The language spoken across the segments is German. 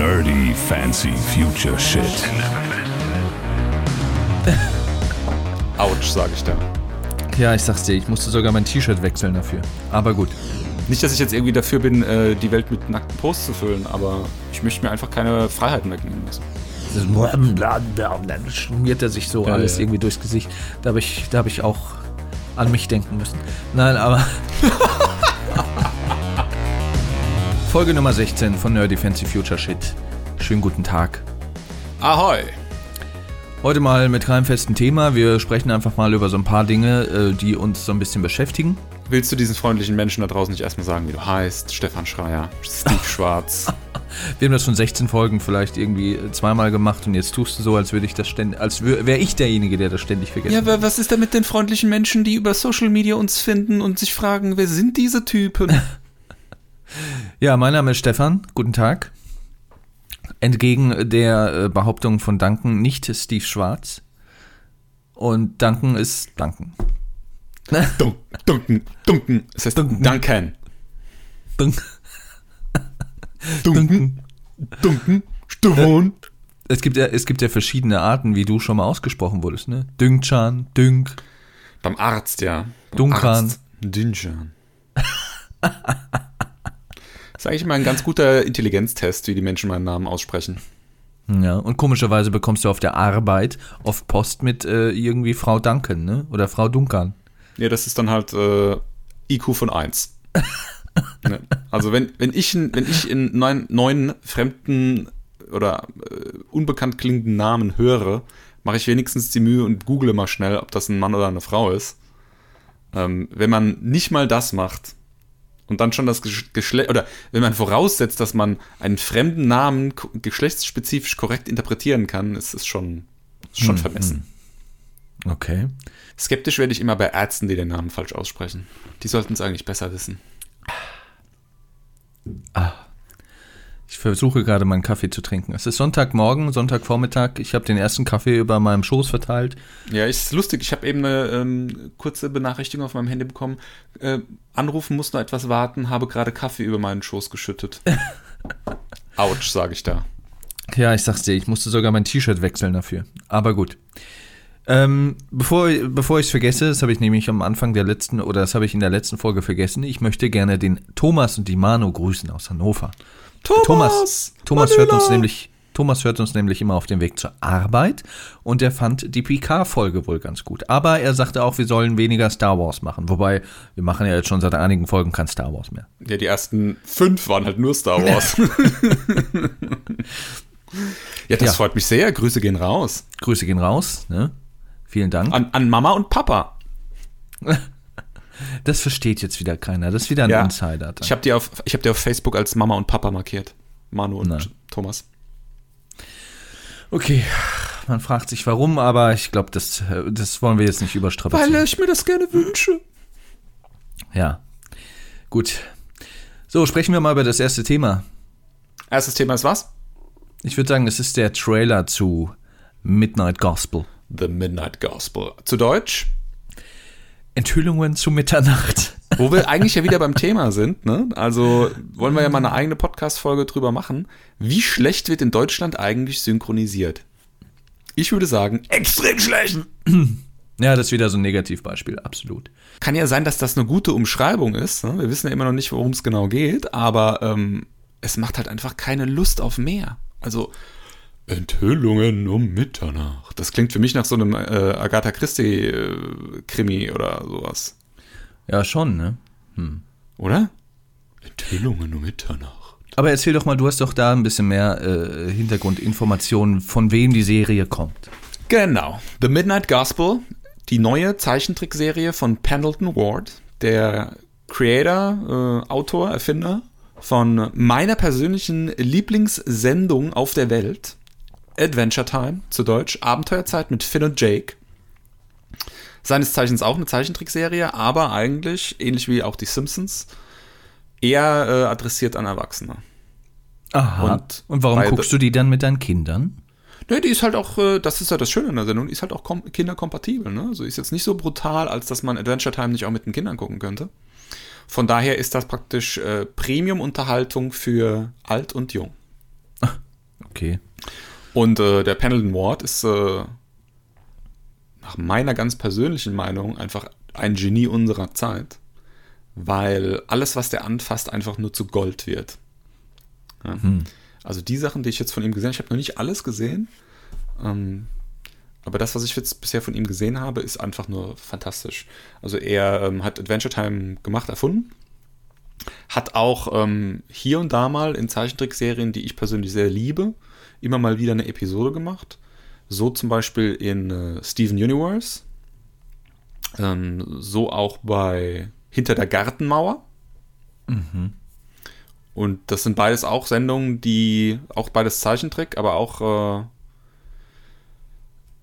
Nerdy Fancy Future Shit. Autsch, sage ich da. Ja, ich sag's dir, ich musste sogar mein T-Shirt wechseln dafür. Aber gut. Nicht, dass ich jetzt irgendwie dafür bin, äh, die Welt mit nackten Posts zu füllen, aber ich möchte mir einfach keine Freiheiten wegnehmen lassen. Dann schmiert er sich so Ja, alles ja. irgendwie durchs Gesicht. Da habe ich, da hab ich auch an mich denken müssen. Nein, aber. Folge Nummer 16 von Nerdy Fancy Future Shit. Schönen guten Tag. Ahoi! Heute mal mit keinem festen Thema. Wir sprechen einfach mal über so ein paar Dinge, äh, die uns so ein bisschen beschäftigen. Willst du diesen freundlichen Menschen da draußen nicht erstmal sagen, wie du heißt? Stefan Schreier, Steve Schwarz. Wir haben das schon 16 Folgen vielleicht irgendwie äh, zweimal gemacht und jetzt tust du so, als würde ich das ständig, als wäre ich derjenige, der das ständig vergisst. Ja, wa- was ist denn mit den freundlichen Menschen, die über Social Media uns finden und sich fragen, wer sind diese Typen? Ja, mein Name ist Stefan. Guten Tag. Entgegen der äh, Behauptung von Duncan nicht Steve Schwarz. Und Duncan ist Duncan. Dun Duncan, Duncan. Es heißt Duncan. Duncan. Dun Duncan. Duncan. Stefan. es, gibt ja, es gibt ja verschiedene Arten, wie du schon mal ausgesprochen wurdest. Ne? Düngchan, Dünk. Beim Arzt, ja. Beim Duncan. Arzt. Das ist eigentlich mal ein ganz guter Intelligenztest, wie die Menschen meinen Namen aussprechen. Ja, und komischerweise bekommst du auf der Arbeit oft Post mit äh, irgendwie Frau Duncan, ne? Oder Frau Duncan. Ja, das ist dann halt äh, IQ von 1. ne? Also wenn, wenn ich, wenn ich in neun, neun fremden oder äh, unbekannt klingenden Namen höre, mache ich wenigstens die Mühe und google mal schnell, ob das ein Mann oder eine Frau ist. Ähm, wenn man nicht mal das macht und dann schon das Geschlecht, oder wenn man voraussetzt, dass man einen fremden Namen geschlechtsspezifisch korrekt interpretieren kann, ist es schon, ist schon vermessen. Okay. Skeptisch werde ich immer bei Ärzten, die den Namen falsch aussprechen. Die sollten es eigentlich besser wissen. Ich versuche gerade meinen Kaffee zu trinken. Es ist Sonntagmorgen, Sonntagvormittag. Ich habe den ersten Kaffee über meinem Schoß verteilt. Ja, ist lustig. Ich habe eben eine ähm, kurze Benachrichtigung auf meinem Handy bekommen. Äh, anrufen muss noch etwas warten, habe gerade Kaffee über meinen Schoß geschüttet. Autsch, sage ich da. Ja, ich sag's dir, ich musste sogar mein T-Shirt wechseln dafür. Aber gut. Ähm, bevor bevor ich es vergesse, das habe ich nämlich am Anfang der letzten, oder das habe ich in der letzten Folge vergessen, ich möchte gerne den Thomas und die Manu grüßen aus Hannover. Thomas, Thomas hört uns nämlich, Thomas hört uns nämlich immer auf dem Weg zur Arbeit und er fand die PK-Folge wohl ganz gut. Aber er sagte auch, wir sollen weniger Star Wars machen. Wobei, wir machen ja jetzt schon seit einigen Folgen kein Star Wars mehr. Ja, die ersten fünf waren halt nur Star Wars. ja, das Ja. freut mich sehr. Grüße gehen raus. Grüße gehen raus, ne? Vielen Dank. An, an Mama und Papa. Das versteht jetzt wieder keiner. Das ist wieder ein Ja. Insider. Ich habe die, auf- ich hab die auf Facebook als Mama und Papa markiert. Manu und Na. Thomas. Okay, man fragt sich warum, aber ich glaube, das, das wollen wir jetzt nicht überstrapazieren. ich mir das gerne wünsche. ja, gut. So, sprechen wir mal über das erste Thema. Erstes Thema ist was? Ich würde sagen, es ist der Trailer zu Midnight Gospel. The Midnight Gospel. Zu Deutsch, Enthüllungen zu Mitternacht. wo wir eigentlich ja wieder beim Thema sind. Ne? Also wollen wir ja mal eine eigene Podcast-Folge drüber machen. Wie schlecht wird in Deutschland eigentlich synchronisiert? Ich würde sagen, extrem schlecht. Ja, das ist wieder so ein Negativbeispiel, absolut. Kann ja sein, dass das eine gute Umschreibung ist. Ne? Wir wissen ja immer noch nicht, worum es genau geht, aber ähm, es macht halt einfach keine Lust auf mehr. Also Enthüllungen um Mitternacht. Das klingt für mich nach so einem äh, Agatha Christie-Krimi oder sowas. Ja, schon, ne? Oder? Enthüllungen um Mitternacht. Aber erzähl doch mal, du hast doch da ein bisschen mehr äh, Hintergrundinformationen, von wem die Serie kommt. Genau. The Midnight Gospel, die neue Zeichentrickserie von Pendleton Ward, der Creator, äh, Autor, Erfinder von meiner persönlichen Lieblingssendung auf der Welt, Adventure Time, zu Deutsch, Abenteuerzeit mit Finn und Jake. Seines Zeichens auch eine Zeichentrickserie, aber eigentlich, ähnlich wie auch die Simpsons, eher äh, adressiert an Erwachsene. Aha. Und Und, warum guckst du die dann mit deinen Kindern? Ne, die ist halt auch, äh, das ist ja das Schöne an der Sendung, die ist halt auch kom kinderkompatibel. Ne? Also ist jetzt nicht so brutal, als dass man Adventure Time nicht auch mit den Kindern gucken könnte. Von daher ist das praktisch äh, Premium-Unterhaltung für alt und jung. okay. Und äh, der Pendleton Ward ist äh, nach meiner ganz persönlichen Meinung einfach ein Genie unserer Zeit, weil alles, was der anfasst, einfach nur zu Gold wird. Ja. Also die Sachen, die ich jetzt von ihm gesehen habe, ich habe noch nicht alles gesehen, ähm, aber das, was ich jetzt bisher von ihm gesehen habe, ist einfach nur fantastisch. Also er ähm, hat Adventure Time gemacht, erfunden, hat auch ähm, hier und da mal in Zeichentrickserien, die ich persönlich sehr liebe, immer mal wieder eine Episode gemacht. So zum Beispiel in äh, Steven Universe, ähm, so auch bei Hinter der Gartenmauer. Und das sind beides auch Sendungen, die auch beides Zeichentrick, aber auch äh,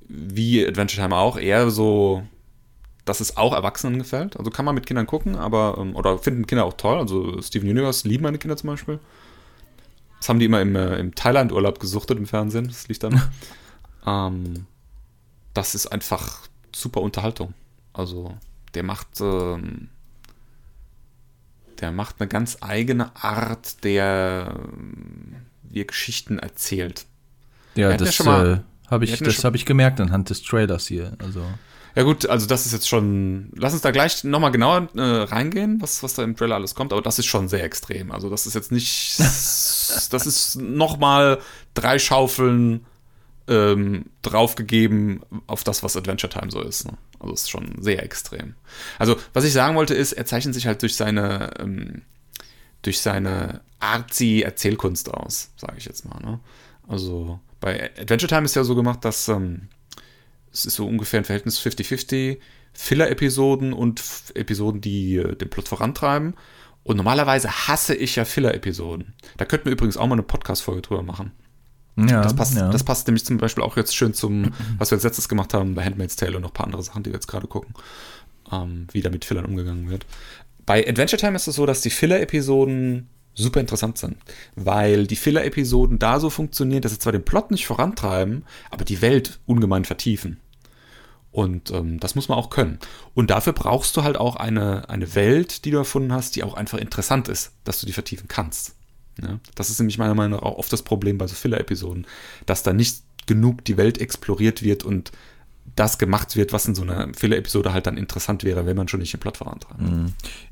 wie Adventure Time auch eher so, dass es auch Erwachsenen gefällt. Also kann man mit Kindern gucken, aber ähm, oder finden Kinder auch toll. Also Steven Universe lieben meine Kinder zum Beispiel. Das haben die immer im, äh, im Thailand-Urlaub gesuchtet im Fernsehen. Das liegt dann. ähm, das ist einfach super Unterhaltung. Also der macht ähm, der macht eine ganz eigene Art, der wie er Geschichten erzählt. Ja, Wir das ja äh, habe wir ich, das habe ich gemerkt anhand des Trailers hier. Also Ja gut, also das ist jetzt schon. Lass uns da gleich nochmal genauer äh, reingehen, was, was da im Trailer alles kommt, aber das ist schon sehr extrem. Also das ist jetzt nicht. das ist nochmal drei Schaufeln ähm, draufgegeben auf das, was Adventure Time so ist. Ne? Also es ist schon sehr extrem. Also, was ich sagen wollte, ist, er zeichnet sich halt durch seine, ähm, durch seine artsy Erzählkunst aus, sage ich jetzt mal. Ne? Also bei Adventure Time ist ja so gemacht, dass ähm, es ist so ungefähr ein Verhältnis 50-50, Filler-Episoden und F- Episoden, die äh, den Plot vorantreiben. Und normalerweise hasse ich ja Filler-Episoden. Da könnten wir übrigens auch mal eine Podcast-Folge drüber machen. ja, Das passt, ja. das passt nämlich zum Beispiel auch jetzt schön zum, was wir als letztes gemacht haben bei Handmaid's Tale und noch ein paar andere Sachen, die wir jetzt gerade gucken, ähm, wie da mit Fillern umgegangen wird. Bei Adventure Time ist es so, dass die Filler-Episoden super interessant sind, weil die Filler-Episoden da so funktionieren, dass sie zwar den Plot nicht vorantreiben, aber die Welt ungemein vertiefen. Und ähm, das muss man auch können. Und dafür brauchst du halt auch eine, eine Welt, die du erfunden hast, die auch einfach interessant ist, dass du die vertiefen kannst. Ja? Das ist nämlich meiner Meinung nach auch oft das Problem bei so Filler-Episoden, dass da nicht genug die Welt exploriert wird und das gemacht wird, was in so einer Filler-Episode halt dann interessant wäre, wenn man schon nicht den Plot vorantreibt.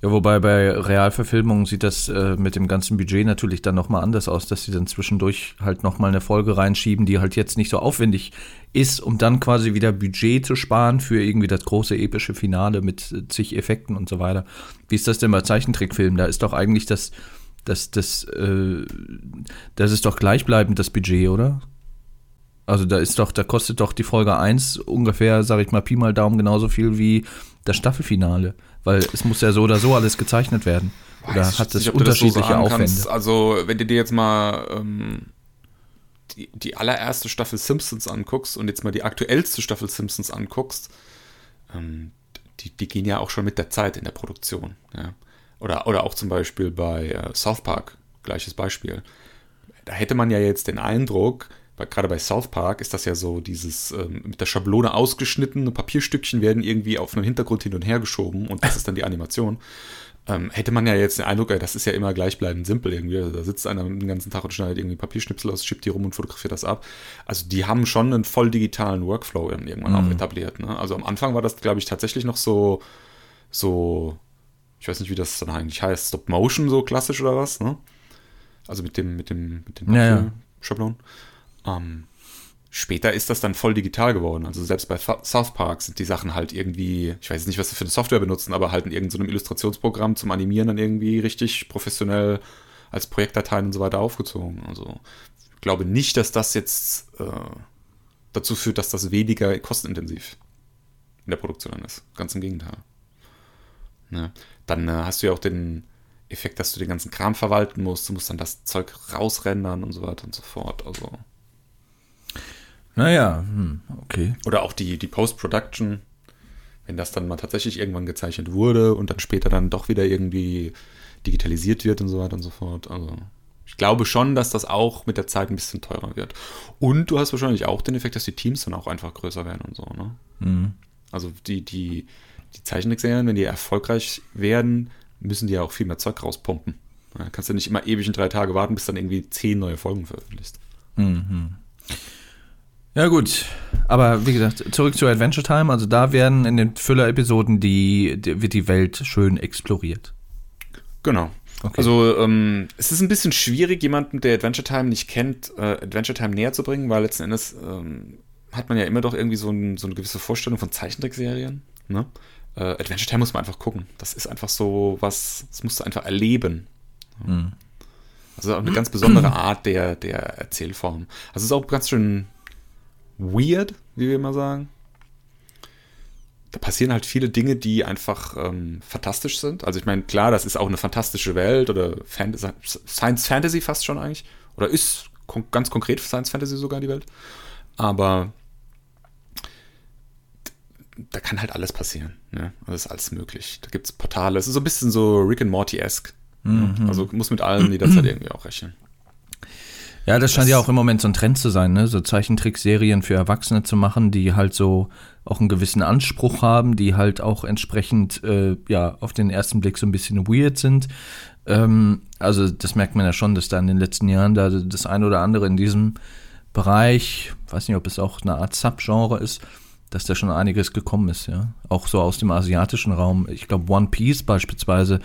Ja, wobei bei Realverfilmungen sieht das äh, mit dem ganzen Budget natürlich dann nochmal anders aus, dass sie dann zwischendurch halt nochmal eine Folge reinschieben, die halt jetzt nicht so aufwendig ist, um dann quasi wieder Budget zu sparen für irgendwie das große epische Finale mit äh, zig Effekten und so weiter. Wie ist das denn bei Zeichentrickfilmen? Da ist doch eigentlich das, das, das, äh, das ist doch gleichbleibend das Budget, oder? Also da ist doch, da kostet doch die Folge 1 ungefähr, sag ich mal, Pi mal Daumen genauso viel wie das Staffelfinale. Weil es muss ja so oder so alles gezeichnet werden. Oder Weiß hat das nicht, ob du so unterschiedliche Aufwände? kannst. Also, wenn du dir jetzt mal ähm, die, die allererste Staffel Simpsons anguckst und jetzt mal die aktuellste Staffel Simpsons anguckst, ähm, die, die gehen ja auch schon mit der Zeit in der Produktion. Ja. Oder, oder auch zum Beispiel bei äh, South Park, gleiches Beispiel. Da hätte man ja jetzt den Eindruck, gerade bei South Park ist das ja so, dieses ähm, mit der Schablone ausgeschnittene Papierstückchen werden irgendwie auf einem Hintergrund hin und her geschoben und das ist dann die Animation. Ähm, hätte man ja jetzt den Eindruck, ey, das ist ja immer gleichbleibend simpel irgendwie. Also da sitzt einer den ganzen Tag und schneidet irgendwie Papierschnipsel aus, schiebt die rum und fotografiert das ab. Also die haben schon einen voll digitalen Workflow irgendwann auch etabliert. Ne? Also am Anfang war das, glaube ich, tatsächlich noch so, so, ich weiß nicht, wie das dann eigentlich heißt, Stop Motion so klassisch oder was, ne? Also mit dem, mit dem, mit den Ja, ja. Papierschablonen. Ähm, später ist das dann voll digital geworden. Also selbst bei South Park sind die Sachen halt irgendwie, ich weiß nicht, was sie für eine Software benutzen, aber halt in irgendeinem Illustrationsprogramm zum Animieren dann irgendwie richtig professionell als Projektdateien und so weiter aufgezogen. Also ich glaube nicht, dass das jetzt äh, dazu führt, dass das weniger kostenintensiv in der Produktion dann ist. Ganz im Gegenteil. Ne? Dann äh, hast du ja auch den Effekt, dass du den ganzen Kram verwalten musst. Du musst dann das Zeug rausrendern und so weiter und so fort. Also Naja, hm, okay. Oder auch die, die Post-Production, wenn das dann mal tatsächlich irgendwann gezeichnet wurde und dann später dann doch wieder irgendwie digitalisiert wird und so weiter und so fort. Also ich glaube schon, dass das auch mit der Zeit ein bisschen teurer wird. Und du hast wahrscheinlich auch den Effekt, dass die Teams dann auch einfach größer werden und so, ne? Also die, die, die Zeichentrickserien, wenn die erfolgreich werden, müssen die ja auch viel mehr Zeug rauspumpen. Da kannst du nicht immer ewig in drei Tage warten, bis dann irgendwie zehn neue Folgen veröffentlicht. Ja, gut. Aber wie gesagt, zurück zu Adventure Time. Also da werden in den Füller-Episoden die, die, wird die Welt schön exploriert. Genau. Okay. Also ähm, es ist ein bisschen schwierig, jemanden, der Adventure Time nicht kennt, äh, Adventure Time näher zu bringen, weil letzten Endes ähm, hat man ja immer doch irgendwie so, ein, so eine gewisse Vorstellung von Zeichentrickserien. Ne? Äh, Adventure Time muss man einfach gucken. Das ist einfach so was, das musst du einfach erleben. Also auch eine ganz besondere Art der, der Erzählform. Also es ist auch ganz schön weird, wie wir immer sagen. Da passieren halt viele Dinge, die einfach ähm, fantastisch sind. Also ich meine, klar, das ist auch eine fantastische Welt oder Fantasy, Science Fantasy fast schon eigentlich. Oder ist kon ganz konkret Science Fantasy sogar die Welt. Aber da kann halt alles passieren. Ne? Das ist alles möglich. Da gibt es Portale. Es ist so ein bisschen so Rick and Morty-esque. Also muss mit allem jederzeit irgendwie auch rechnen. Ja, das scheint Das- ja auch im Moment so ein Trend zu sein, ne? So Zeichentrickserien für Erwachsene zu machen, die halt so auch einen gewissen Anspruch haben, die halt auch entsprechend, äh, ja, auf den ersten Blick so ein bisschen weird sind. Ähm, also das merkt man ja schon, dass da in den letzten Jahren da das eine oder andere in diesem Bereich, weiß nicht, ob es auch eine Art Subgenre ist, dass da schon einiges gekommen ist, ja. Auch so aus dem asiatischen Raum. Ich glaube, One Piece beispielsweise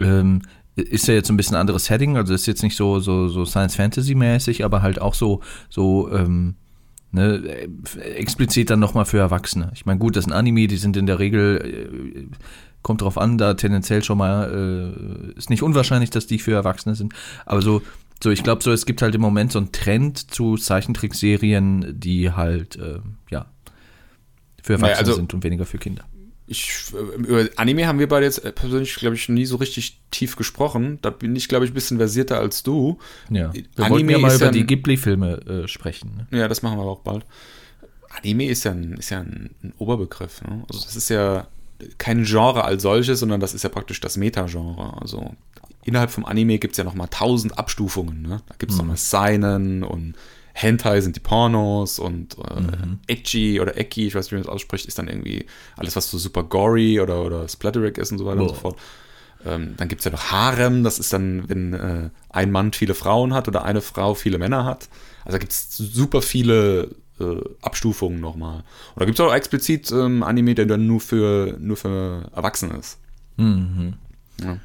ähm, ist ja jetzt ein bisschen anderes Setting, also ist jetzt nicht so, so, so Science Fantasy mäßig, aber halt auch so, so, ähm, ne, explizit dann nochmal für Erwachsene. Ich meine, gut, das ist ein Anime, die sind in der Regel, äh, kommt drauf an, da tendenziell schon mal, äh, ist nicht unwahrscheinlich, dass die für Erwachsene sind, aber so, so, ich glaube so, es gibt halt im Moment so einen Trend zu Zeichentrickserien, die halt, äh, ja, für Naja, Erwachsene also- sind und weniger für Kinder. Ich, äh, über Anime haben wir beide jetzt äh, persönlich, glaube ich, nie so richtig tief gesprochen. Da bin ich, glaube ich, ein bisschen versierter als du. Ja. Wir Anime wollten ja mal ist über ja die Ghibli-Filme äh, sprechen. Ne? Ja, das machen wir aber auch bald. Anime ist ja ein, ist ja ein, ein Oberbegriff. Ne? Also das ist ja kein Genre als solches, sondern das ist ja praktisch das Meta-Genre. Also innerhalb vom Anime gibt es ja nochmal tausend Abstufungen. Ne? Da gibt es nochmal Seinen und Hentai sind die Pornos und äh, Ecchi oder Ecki, ich weiß nicht, wie man das ausspricht, ist dann irgendwie alles, was so super gory oder, oder splatteric ist und so weiter und so fort. Ähm, dann gibt es ja noch Harem, das ist dann, wenn äh, ein Mann viele Frauen hat oder eine Frau viele Männer hat. Also da gibt es super viele äh, Abstufungen nochmal. Und da gibt es auch explizit ähm, Anime, der dann nur für, nur für Erwachsene ist. Ja.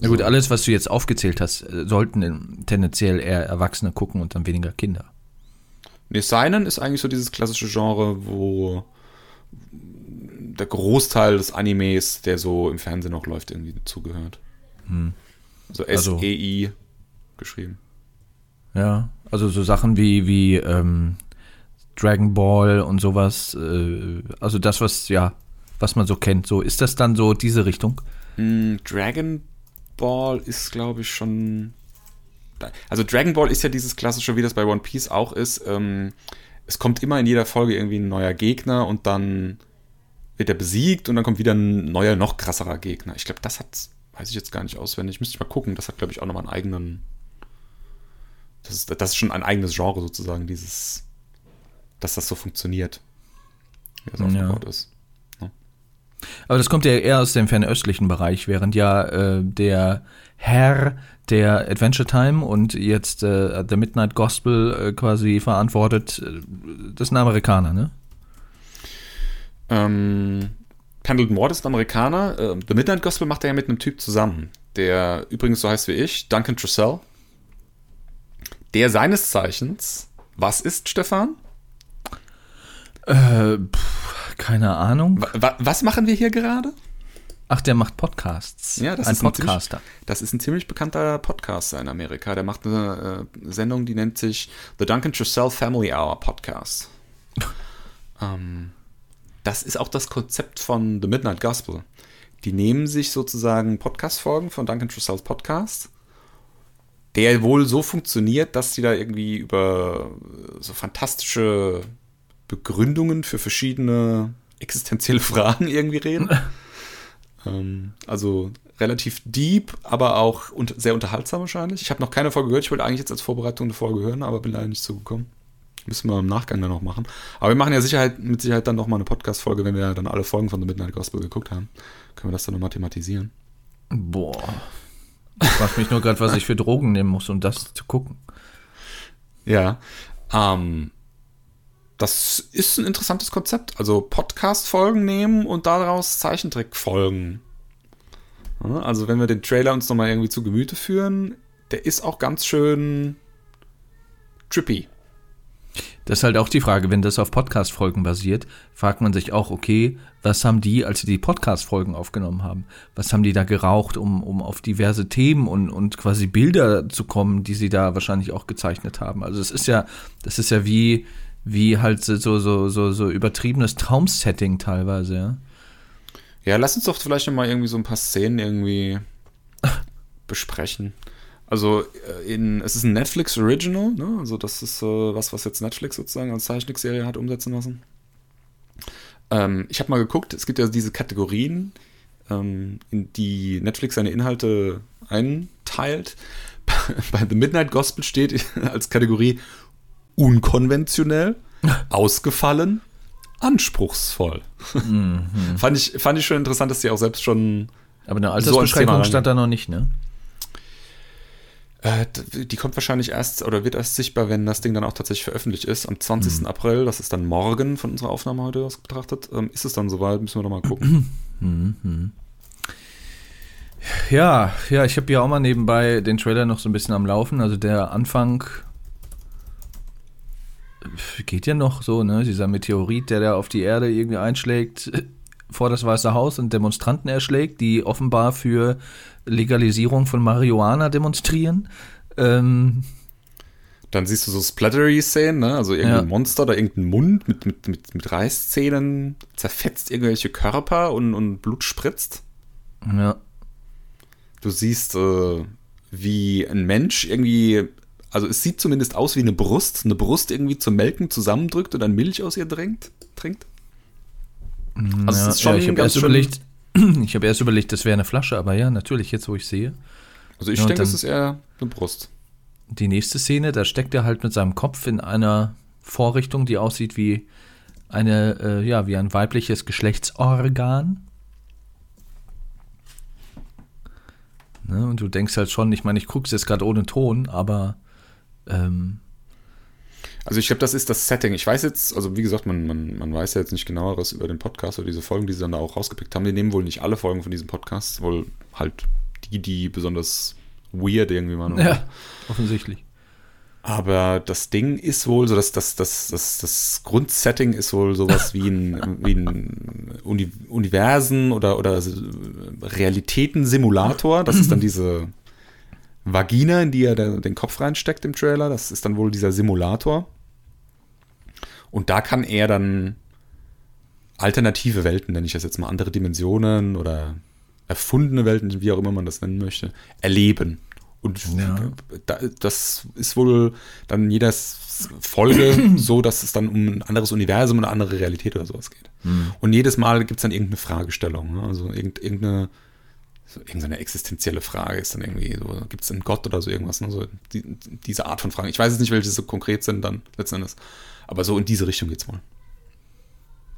Na gut, alles, was du jetzt aufgezählt hast, äh, sollten tendenziell eher Erwachsene gucken und dann weniger Kinder. Nee, Seinen ist eigentlich so dieses klassische Genre, wo der Großteil des Animes, der so im Fernsehen noch läuft, irgendwie dazugehört. Also Also- S-E-I geschrieben. Ja, also so Sachen wie, wie ähm, Dragon Ball und sowas, äh, also das, was, ja, was man so kennt, so ist das dann so diese Richtung? Mm, Dragon Ball ist, glaube ich, schon. Also Dragon Ball ist ja dieses klassische, wie das bei One Piece auch ist. Ähm, es kommt immer in jeder Folge irgendwie ein neuer Gegner und dann wird er besiegt und dann kommt wieder ein neuer, noch krasserer Gegner. Ich glaube, das hat, weiß ich jetzt gar nicht auswendig. Müsste ich mal gucken. Das hat, glaube ich, auch nochmal einen eigenen. Das ist, das ist schon ein eigenes Genre sozusagen, dieses, dass das so funktioniert. Wie das Ja. aufgebaut ist. Aber das kommt ja eher aus dem fernöstlichen Bereich, während ja äh, der Herr der Adventure Time und jetzt äh, The Midnight Gospel äh, quasi verantwortet, äh, das ist ein Amerikaner, ne? Ähm, Pendleton Ward ist ein Amerikaner. Ähm, The Midnight Gospel macht er ja mit einem Typ zusammen, der übrigens so heißt wie ich, Duncan Trussell. Der seines Zeichens, was ist, Stefan? Äh, pff, keine Ahnung. Wa was machen wir hier gerade? Ach, der macht Podcasts. Ja, das ein ist ein Podcaster. Das ist ein ziemlich bekannter Podcaster in Amerika. Der macht eine äh, Sendung, die nennt sich The Duncan Trussell Family Hour Podcast. ähm, das ist auch das Konzept von The Midnight Gospel. Die nehmen sich sozusagen Podcast-Folgen von Duncan Trussells Podcast, der wohl so funktioniert, dass sie da irgendwie über äh, so fantastische Begründungen für verschiedene existenzielle Fragen irgendwie reden. Ähm, also relativ deep, aber auch und sehr unterhaltsam wahrscheinlich. Ich habe noch keine Folge gehört. Ich wollte eigentlich jetzt als Vorbereitung eine Folge hören, aber bin leider nicht zugekommen. Müssen wir im Nachgang dann noch machen. Aber wir machen ja Sicherheit, mit Sicherheit dann noch mal eine Podcast-Folge, wenn wir dann alle Folgen von The Midnight Gospel geguckt haben. Können wir das dann nochmal thematisieren. Boah. Ich frage mich nur gerade, was ich für Drogen nehmen muss, um das zu gucken. Ja. Ähm, das ist ein interessantes Konzept. Also Podcast-Folgen nehmen und daraus Zeichentrick-Folgen. Also wenn wir den Trailer uns nochmal irgendwie zu Gemüte führen, der ist auch ganz schön trippy. Das ist halt auch die Frage, wenn das auf Podcast-Folgen basiert, fragt man sich auch, okay, was haben die, als sie die Podcast-Folgen aufgenommen haben, was haben die da geraucht, um, um auf diverse Themen und, und quasi Bilder zu kommen, die sie da wahrscheinlich auch gezeichnet haben. Also es ist ja, das ist ja wie, wie halt so, so, so, so übertriebenes Traumsetting teilweise, ja. Ja, lass uns doch vielleicht noch mal irgendwie so ein paar Szenen irgendwie besprechen. Also äh, in, es ist ein Netflix Original, ne? also das ist äh, was, was jetzt Netflix sozusagen als Zeichentrickserie hat umsetzen lassen. Ähm, ich habe mal geguckt, es gibt ja diese Kategorien, ähm, in die Netflix seine Inhalte einteilt. Bei The Midnight Gospel steht als Kategorie unkonventionell, ausgefallen, anspruchsvoll. Mhm. fand, ich, fand ich schon interessant, dass sie auch selbst schon. Aber eine Altersbeschränkung so stand da noch nicht, ne? Äh, die kommt wahrscheinlich erst oder wird erst sichtbar, wenn das Ding dann auch tatsächlich veröffentlicht ist. Am 20. Mhm. April, das ist dann morgen von unserer Aufnahme heute aus betrachtet, ähm, ist es dann soweit, müssen wir doch mal gucken. Mhm. Ja, ja, ich habe ja auch mal nebenbei den Trailer noch so ein bisschen am Laufen. Also der Anfang geht ja noch so, ne? Dieser Meteorit, der da auf die Erde irgendwie einschlägt, vor das Weiße Haus und Demonstranten erschlägt, die offenbar für Legalisierung von Marihuana demonstrieren. Ähm, dann siehst du so Splattery-Szenen, ne? also irgendein ja. Monster oder irgendein Mund mit, mit, mit, mit Reißzähnen zerfetzt irgendwelche Körper und, und Blut spritzt. Ja. Du siehst, äh, wie ein Mensch irgendwie also es sieht zumindest aus wie eine Brust, eine Brust irgendwie zum Melken zusammendrückt und dann Milch aus ihr drängt, trinkt. Also ja, es ist schon ja, ich habe erst überlegt, ich habe erst überlegt, das wäre eine Flasche, aber ja, natürlich jetzt, wo ich sehe. Also ich ja, denke, es ist eher eine Brust. Die nächste Szene, da steckt er halt mit seinem Kopf in einer Vorrichtung, die aussieht wie eine, äh, ja, wie ein weibliches Geschlechtsorgan. Ne, und du denkst halt schon, ich meine, ich gucke es jetzt gerade ohne Ton, aber ähm, also ich glaube, das ist das Setting. Ich weiß jetzt, also wie gesagt, man, man, man weiß ja jetzt nicht genaueres über den Podcast oder diese Folgen, die sie dann da auch rausgepickt haben. Die nehmen wohl nicht alle Folgen von diesem Podcast, wohl halt die, die besonders weird irgendwie waren. Ja, offensichtlich. Aber das Ding ist wohl so, dass das, das, das, das Grundsetting ist wohl sowas wie ein, wie ein Uni Universen- oder, oder Realitäten-Simulator. Das ist dann diese Vagina, in die er den Kopf reinsteckt im Trailer. Das ist dann wohl dieser Simulator. Und da kann er dann alternative Welten, nenne ich das jetzt mal, andere Dimensionen oder erfundene Welten, wie auch immer man das nennen möchte, erleben. Und ja. das ist wohl dann jeder Folge so, dass es dann um ein anderes Universum und eine andere Realität oder sowas geht. Mhm. Und jedes Mal gibt es dann irgendeine Fragestellung, ne? also irgendeine so irgendeine existenzielle Frage ist dann irgendwie so, gibt es einen Gott oder so irgendwas, ne? so die, diese Art von Fragen. Ich weiß jetzt nicht, welche so konkret sind dann letzten Endes, aber so in diese Richtung geht's wohl.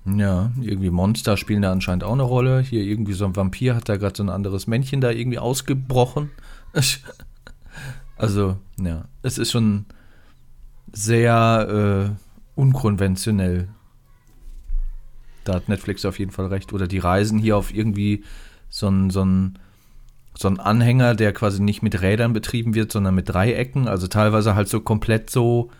Ja, irgendwie Monster spielen da anscheinend auch eine Rolle. Hier irgendwie so ein Vampir hat da gerade so ein anderes Männchen da irgendwie ausgebrochen. Also, ja, es ist schon sehr äh, unkonventionell. Da hat Netflix auf jeden Fall recht. Oder die reisen hier auf irgendwie so ein, so ein so ein Anhänger, der quasi nicht mit Rädern betrieben wird, sondern mit Dreiecken. Also teilweise halt so komplett so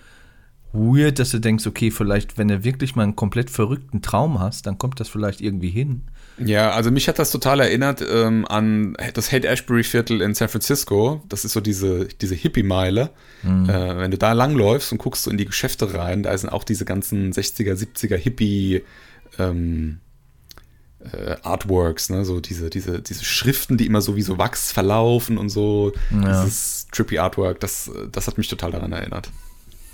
weird, dass du denkst, okay, vielleicht, wenn du wirklich mal einen komplett verrückten Traum hast, dann kommt das vielleicht irgendwie hin. Ja, also mich hat das total erinnert ähm, an das Haight-Ashbury-Viertel in San Francisco. Das ist so diese, diese Hippie-Meile. Mhm. Äh, wenn du da langläufst und guckst so in die Geschäfte rein, da sind auch diese ganzen 60er, 70er Hippie- ähm, äh, Artworks, ne? so diese, diese, diese Schriften, die immer so wie so Wachs verlaufen und so. Ja. Dieses trippy Artwork, das, das hat mich total daran erinnert.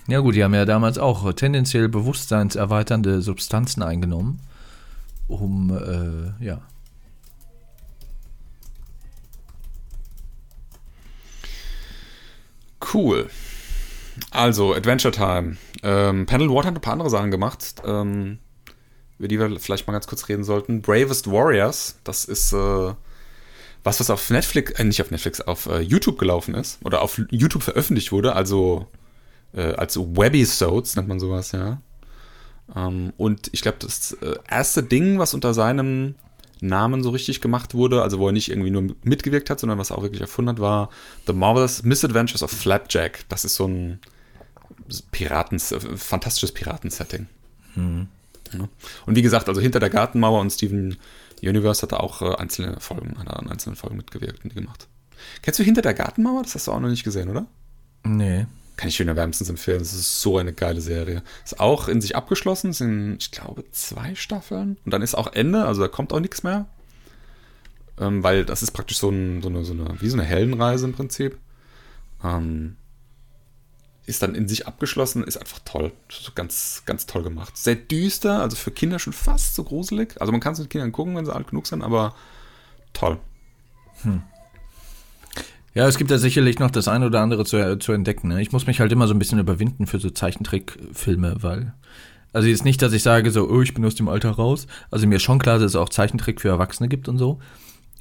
Ja gut, die haben ja damals auch tendenziell bewusstseinserweiternde Substanzen eingenommen, um, äh, ja. Cool. Also, Adventure Time. Ähm, Panel Water hat ein paar andere Sachen gemacht. Ähm, über die wir vielleicht mal ganz kurz reden sollten. Bravest Warriors, das ist äh, was, was auf Netflix, äh, nicht auf Netflix, auf äh, YouTube gelaufen ist oder auf YouTube veröffentlicht wurde, also äh, als Webisodes nennt man sowas, ja. Ähm, und ich glaube, das äh, erste Ding, was unter seinem Namen so richtig gemacht wurde, also wo er nicht irgendwie nur mitgewirkt hat, sondern was er auch wirklich erfunden hat, war The Marvelous Misadventures of Flapjack. Das ist so ein Piraten, äh, fantastisches Piratensetting. Hm. Ja. Und wie gesagt, also hinter der Gartenmauer und Steven Universe hat er auch äh, einzelne Folgen, hat er an einzelnen Folgen mitgewirkt und die gemacht. Kennst du hinter der Gartenmauer? Das hast du auch noch nicht gesehen, oder? Nee. Kann ich dir wärmstens empfehlen. Das ist so eine geile Serie. Ist auch in sich abgeschlossen, sind, ich glaube, zwei Staffeln. Und dann ist auch Ende, also da kommt auch nichts mehr. Ähm, weil das ist praktisch so, ein, so, eine, so eine, wie so eine Heldenreise im Prinzip. Ähm, ist dann in sich abgeschlossen, ist einfach toll. Ganz, ganz toll gemacht. Sehr düster, also für Kinder schon fast so gruselig. Also man kann es mit Kindern gucken, wenn sie alt genug sind, aber toll. Hm. Ja, es gibt da sicherlich noch das eine oder andere zu, zu entdecken. Ne? Ich muss mich halt immer so ein bisschen überwinden für so Zeichentrickfilme, weil. Also jetzt nicht, dass ich sage so, oh, ich bin aus dem Alter raus. Also mir ist schon klar, dass es auch Zeichentrick für Erwachsene gibt und so.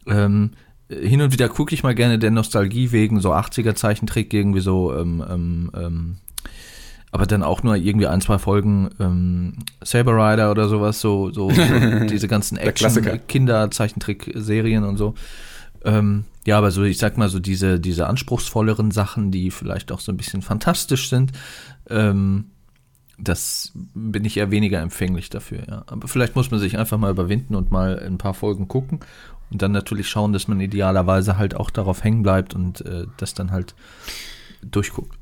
Ähm, hin und wieder gucke ich mal gerne der Nostalgie wegen so 80er Zeichentrick irgendwie so, ähm, ähm, ähm, aber dann auch nur irgendwie ein, zwei Folgen ähm, Saber Rider oder sowas, so, so, so diese ganzen Action-Kinder-Zeichentrick-Serien und so. Ähm, ja, aber so, ich sag mal so diese, diese anspruchsvolleren Sachen, die vielleicht auch so ein bisschen fantastisch sind, ähm, das bin ich eher weniger empfänglich dafür, ja. Aber vielleicht muss man sich einfach mal überwinden und mal ein paar Folgen gucken und dann natürlich schauen, dass man idealerweise halt auch darauf hängen bleibt und äh, das dann halt durchguckt.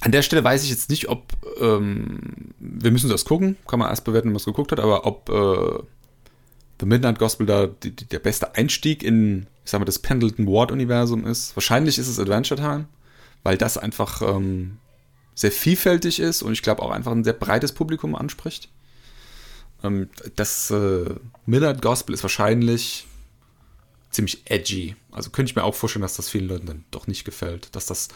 An der Stelle weiß ich jetzt nicht, ob ähm, wir müssen das gucken, kann man erst bewerten, wenn man es geguckt hat, aber ob äh, The Midnight Gospel da die, die, der beste Einstieg in, ich sag mal, das Pendleton Ward-Universum ist. Wahrscheinlich ist es Adventure Time, weil das einfach ähm, sehr vielfältig ist und ich glaube auch einfach ein sehr breites Publikum anspricht. Ähm, das äh, Midnight Gospel ist wahrscheinlich ziemlich edgy. Also könnte ich mir auch vorstellen, dass das vielen Leuten dann doch nicht gefällt. Dass das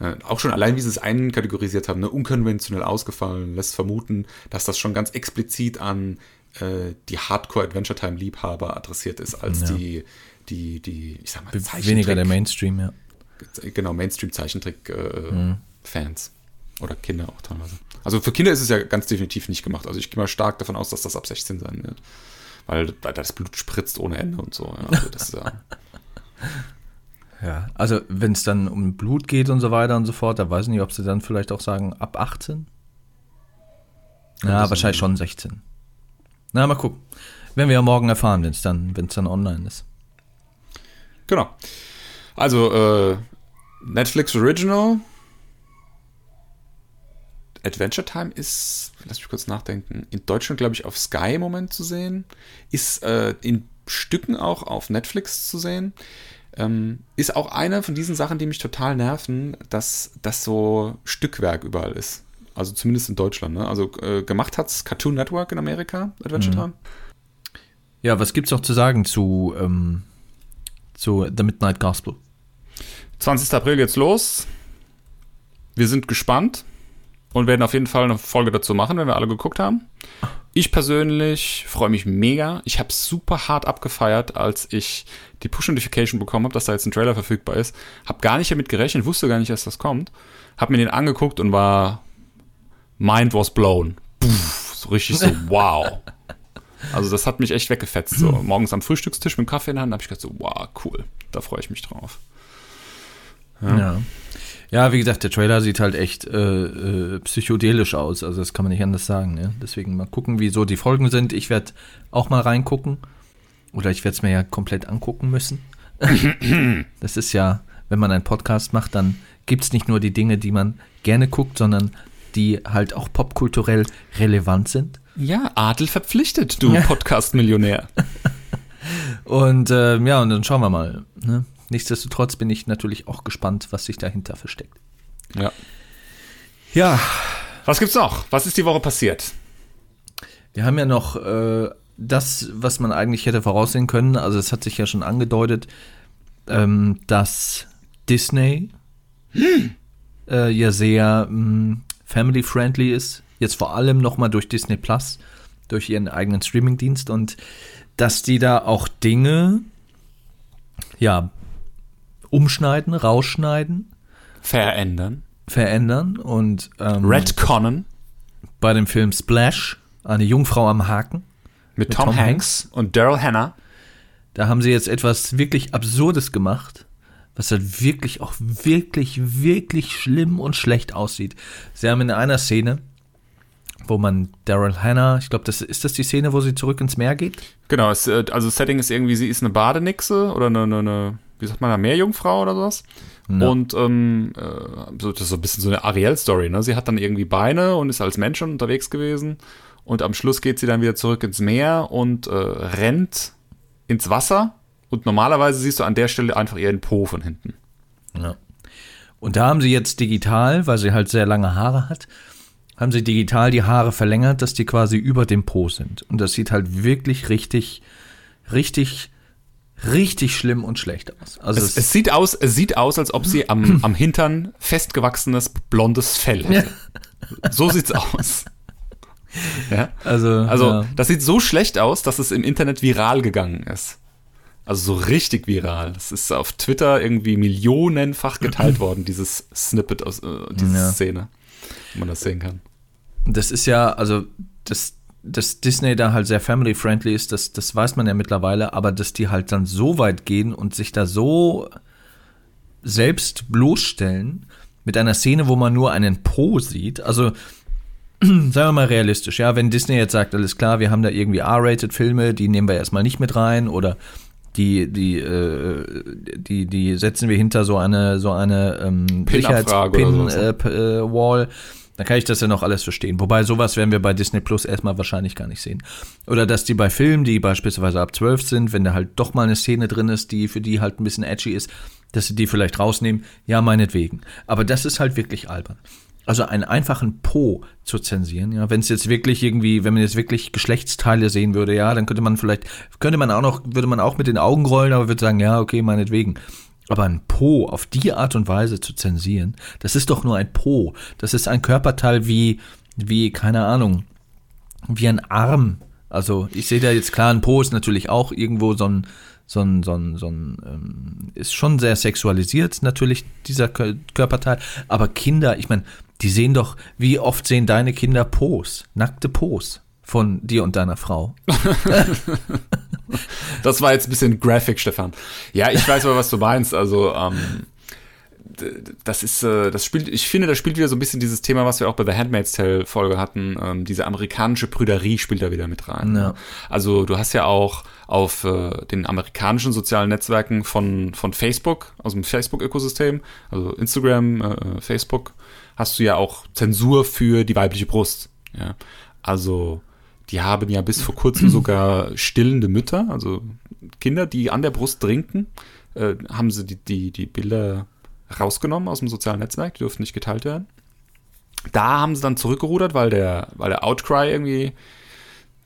äh, auch schon allein, wie sie es einkategorisiert haben, ne, unkonventionell ausgefallen, lässt vermuten, dass das schon ganz explizit an äh, die Hardcore-Adventure-Time-Liebhaber adressiert ist, als ja. die, die, die, ich sag mal, Weniger der Mainstream, ja. Genau, Mainstream-Zeichentrick-Fans. Äh, mhm. Oder Kinder auch teilweise. Also für Kinder ist es ja ganz definitiv nicht gemacht. Also ich gehe mal stark davon aus, dass das ab 16 sein wird. Weil, das Blut spritzt ohne Ende und so. Ja, also das ja. ja, also wenn es dann um Blut geht und so weiter und so fort, da weiß ich nicht, ob sie dann vielleicht auch sagen, ab 18? Ja, wahrscheinlich schon 16. Na, mal gucken. Werden wir ja morgen erfahren, wenn es dann, wenn's dann online ist. Genau. Also, äh, Netflix Original. Adventure Time ist, lass mich kurz nachdenken, in Deutschland, glaube ich, auf Sky im Moment zu sehen. Ist äh, in Stücken auch auf Netflix zu sehen. Ähm, ist auch eine von diesen Sachen, die mich total nerven, dass das so Stückwerk überall ist. Also zumindest in Deutschland. Ne? Also äh, gemacht es Cartoon Network in Amerika, Adventure mhm. Time. Ja, was gibt's noch zu sagen zu, ähm, zu The Midnight Gospel? 20. April geht's los. Wir sind gespannt und werden auf jeden Fall eine Folge dazu machen, wenn wir alle geguckt haben. Ich persönlich freue mich mega. Ich habe super hart abgefeiert, als ich die Push-Notification bekommen habe, dass da jetzt ein Trailer verfügbar ist. Hab gar nicht damit gerechnet, wusste gar nicht, dass das kommt. Hab mir den angeguckt und war Mind was blown. Puff, so richtig so, wow. Also das hat mich echt weggefetzt. So morgens am Frühstückstisch mit dem Kaffee in der Hand habe ich gedacht so, wow, cool. Da freue ich mich drauf. Ja. ja. Ja. wie gesagt, der Trailer sieht halt echt äh, äh, psychedelisch aus. Also das kann man nicht anders sagen. Ne? Deswegen mal gucken, wie so die Folgen sind. Ich werde auch mal reingucken. Oder ich werde es mir ja komplett angucken müssen. das ist ja, wenn man einen Podcast macht, dann gibt es nicht nur die Dinge, die man gerne guckt, sondern die halt auch popkulturell relevant sind. Ja, Adel verpflichtet, du ja. Podcast-Millionär. und äh, ja, und dann schauen wir mal. Ne? Nichtsdestotrotz bin ich natürlich auch gespannt, was sich dahinter versteckt. Ja. Ja. Was gibt's noch? Was ist die Woche passiert? Wir haben ja noch äh, das, was man eigentlich hätte voraussehen können. Also es hat sich ja schon angedeutet, ähm, dass Disney hm. äh, ja sehr mh, hm, family-friendly ist. Jetzt vor allem nochmal durch Disney Plus, durch ihren eigenen Streamingdienst und dass die da auch Dinge, ja, umschneiden, rausschneiden. Verändern. verändern und ähm, Redconnen bei dem Film Splash, eine Jungfrau am Haken, mit, Tom, Tom Hanks und Daryl Hannah. da haben sie jetzt etwas wirklich Absurdes gemacht, was halt wirklich auch wirklich, wirklich schlimm und schlecht aussieht. Sie haben in einer Szene, wo man Daryl Hannah, ich glaube, das ist das die Szene, wo sie zurück ins Meer geht? Genau, äh, also Setting ist irgendwie, sie ist eine Badenixe oder eine, eine, eine wie sagt man da, Meerjungfrau oder sowas. Ja. Und ähm, äh, so, das ist so ein bisschen so eine Ariel-Story, ne? Sie hat dann irgendwie Beine und ist als Mensch schon unterwegs gewesen. Und am Schluss geht sie dann wieder zurück ins Meer und äh, rennt ins Wasser. Und normalerweise siehst du an der Stelle einfach ihren Po von hinten. Ja. Und da haben sie jetzt digital, weil sie halt sehr lange Haare hat, haben sie digital die Haare verlängert, dass die quasi über dem Po sind. Und das sieht halt wirklich richtig, richtig, richtig schlimm und schlecht aus. Also Es, es, sieht aus, es sieht aus, als ob sie am, am Hintern festgewachsenes blondes Fell hätte. So sieht's aus. Ja? also, Also, ja. das sieht so schlecht aus, dass es im Internet viral gegangen ist. Also so richtig viral. Das ist auf Twitter irgendwie millionenfach geteilt worden, dieses Snippet aus äh, diese Ja. Szene. Wenn man das sehen kann. das ist ja, also, dass, dass Disney da halt sehr family-friendly ist, das, das weiß man ja mittlerweile, aber dass die halt dann so weit gehen und sich da so selbst bloßstellen mit einer Szene, wo man nur einen Po sieht, also sagen wir mal realistisch, ja, wenn Disney jetzt sagt, alles klar, wir haben da irgendwie R-rated Filme, die nehmen wir erstmal nicht mit rein oder die, die, äh, die, die setzen wir hinter so eine, so eine ähm, Pin-Abfrage oder Sicherheitspin sowas, ne? äh, äh, dann kann ich das ja noch alles verstehen. Wobei sowas werden wir bei Disney Plus erstmal wahrscheinlich gar nicht sehen. Oder dass die bei Filmen, die beispielsweise ab 12 sind, wenn da halt doch mal eine Szene drin ist, die für die halt ein bisschen edgy ist, dass sie die vielleicht rausnehmen, ja, meinetwegen. Aber das ist halt wirklich albern. Also einen einfachen Po zu zensieren, ja, wenn es jetzt wirklich irgendwie, wenn man jetzt wirklich Geschlechtsteile sehen würde, ja, dann könnte man vielleicht, könnte man auch noch, würde man auch mit den Augen rollen, aber würde sagen, ja, okay, meinetwegen. Aber ein Po auf die Art und Weise zu zensieren, das ist doch nur ein Po. Das ist ein Körperteil wie, wie, keine Ahnung, wie ein Arm. Also ich sehe da jetzt klar, ein Po ist natürlich auch irgendwo so ein, so ein, so ein, so ein ähm, ist schon sehr sexualisiert natürlich dieser Kö- Körperteil. Aber Kinder, ich meine, die sehen doch, wie oft sehen deine Kinder Pos, nackte Pos von dir und deiner Frau. Das war jetzt ein bisschen graphic, Stefan. Ja, ich weiß aber, was du meinst. Also, ähm, das ist, äh, das spielt, ich finde, das spielt wieder so ein bisschen dieses Thema, was wir auch bei The Handmaid's Tale Folge hatten. Ähm, diese amerikanische Prüderie spielt da wieder mit rein. Ja. Also, du hast ja auch auf äh, den amerikanischen sozialen Netzwerken von, von Facebook, aus dem Facebook-Ökosystem, also Instagram, äh, Facebook, hast du ja auch Zensur für die weibliche Brust. Ja. Also, die haben ja bis vor kurzem sogar stillende Mütter, also Kinder, die an der Brust trinken, äh, haben sie die, die, die Bilder rausgenommen aus dem sozialen Netzwerk, die durften nicht geteilt werden. Da haben sie dann zurückgerudert, weil der, weil der Outcry irgendwie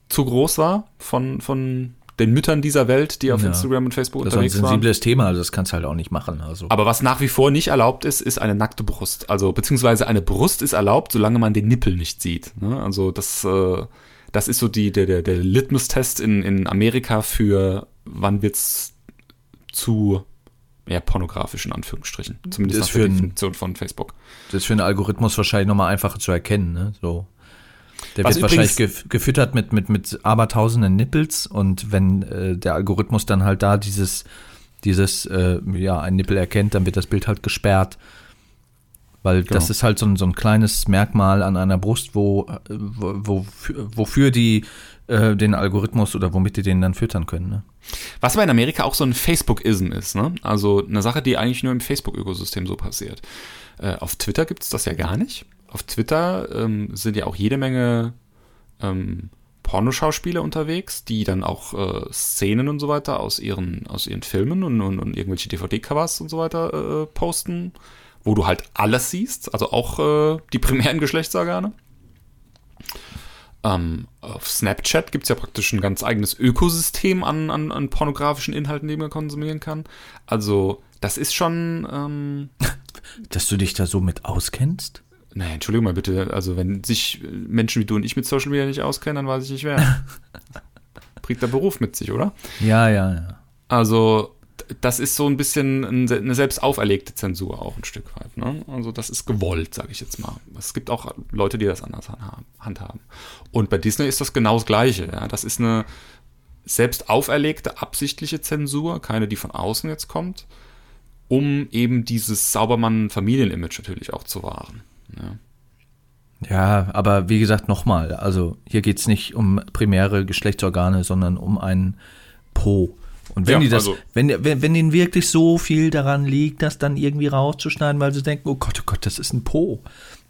zu groß war von, von den Müttern dieser Welt, die auf Ja. Instagram und Facebook Das ist ein unterwegs waren. sensibles Thema, also das kannst du halt auch nicht machen. Also. Aber was nach wie vor nicht erlaubt ist, ist eine nackte Brust. Also beziehungsweise eine Brust ist erlaubt, solange man den Nippel nicht sieht. Ne? Also das, äh, das ist so die, der, der, der Litmus-Test in, in Amerika für wann wird's zu ja, pornografisch in Anführungsstrichen. Zumindest Das nach der Definition von Facebook. Das ist für einen Algorithmus wahrscheinlich nochmal einfacher zu erkennen, ne? So. Der Was wird wahrscheinlich gef gefüttert mit, mit, mit abertausenden Nippels und wenn äh, der Algorithmus dann halt da dieses, dieses, äh, ja, ein Nippel erkennt, dann wird das Bild halt gesperrt. Weil das Genau. ist halt so ein, so ein kleines Merkmal an einer Brust, wo, äh, wo, wo wofür die äh, den Algorithmus oder womit die den dann füttern können. Ne? Was aber in Amerika auch so ein Facebook-Ism ist, ne? Also eine Sache, die eigentlich nur im Facebook-Ökosystem so passiert. Äh, auf Twitter gibt es das ja gar nicht. Auf Twitter ähm, sind ja auch jede Menge ähm, Pornoschauspieler unterwegs, die dann auch äh, Szenen und so weiter aus ihren, aus ihren Filmen und, und, und irgendwelche DVD-Covers und so weiter äh, posten, wo du halt alles siehst, also auch äh, die primären Geschlechtsorgane. Ähm, auf Snapchat gibt es ja praktisch ein ganz eigenes Ökosystem an, an, an pornografischen Inhalten, die man konsumieren kann. Also, das ist schon. Ähm, Dass du dich da so mit auskennst? naja, Entschuldigung mal bitte. Also, wenn sich Menschen wie du und ich mit Social Media nicht auskennen, dann weiß ich nicht wer. Bringt der Beruf mit sich, oder? Ja, ja, ja. Also, das ist so ein bisschen eine selbst auferlegte Zensur auch ein Stück weit. Ne? Also das ist gewollt, sage ich jetzt mal. Es gibt auch Leute, die das anders handhaben. Und bei Disney ist das genau das Gleiche. Ja? Das ist eine selbst auferlegte, absichtliche Zensur, keine, die von außen jetzt kommt, um eben dieses Saubermann-Familienimage natürlich auch zu wahren. Ja. Ja, aber wie gesagt, nochmal, also hier geht es nicht um primäre Geschlechtsorgane, sondern um einen Po. Und wenn ja, die das, also, wenn, wenn, wenn ihnen wirklich so viel daran liegt, das dann irgendwie rauszuschneiden, weil sie denken, oh Gott, oh Gott, das ist ein Po,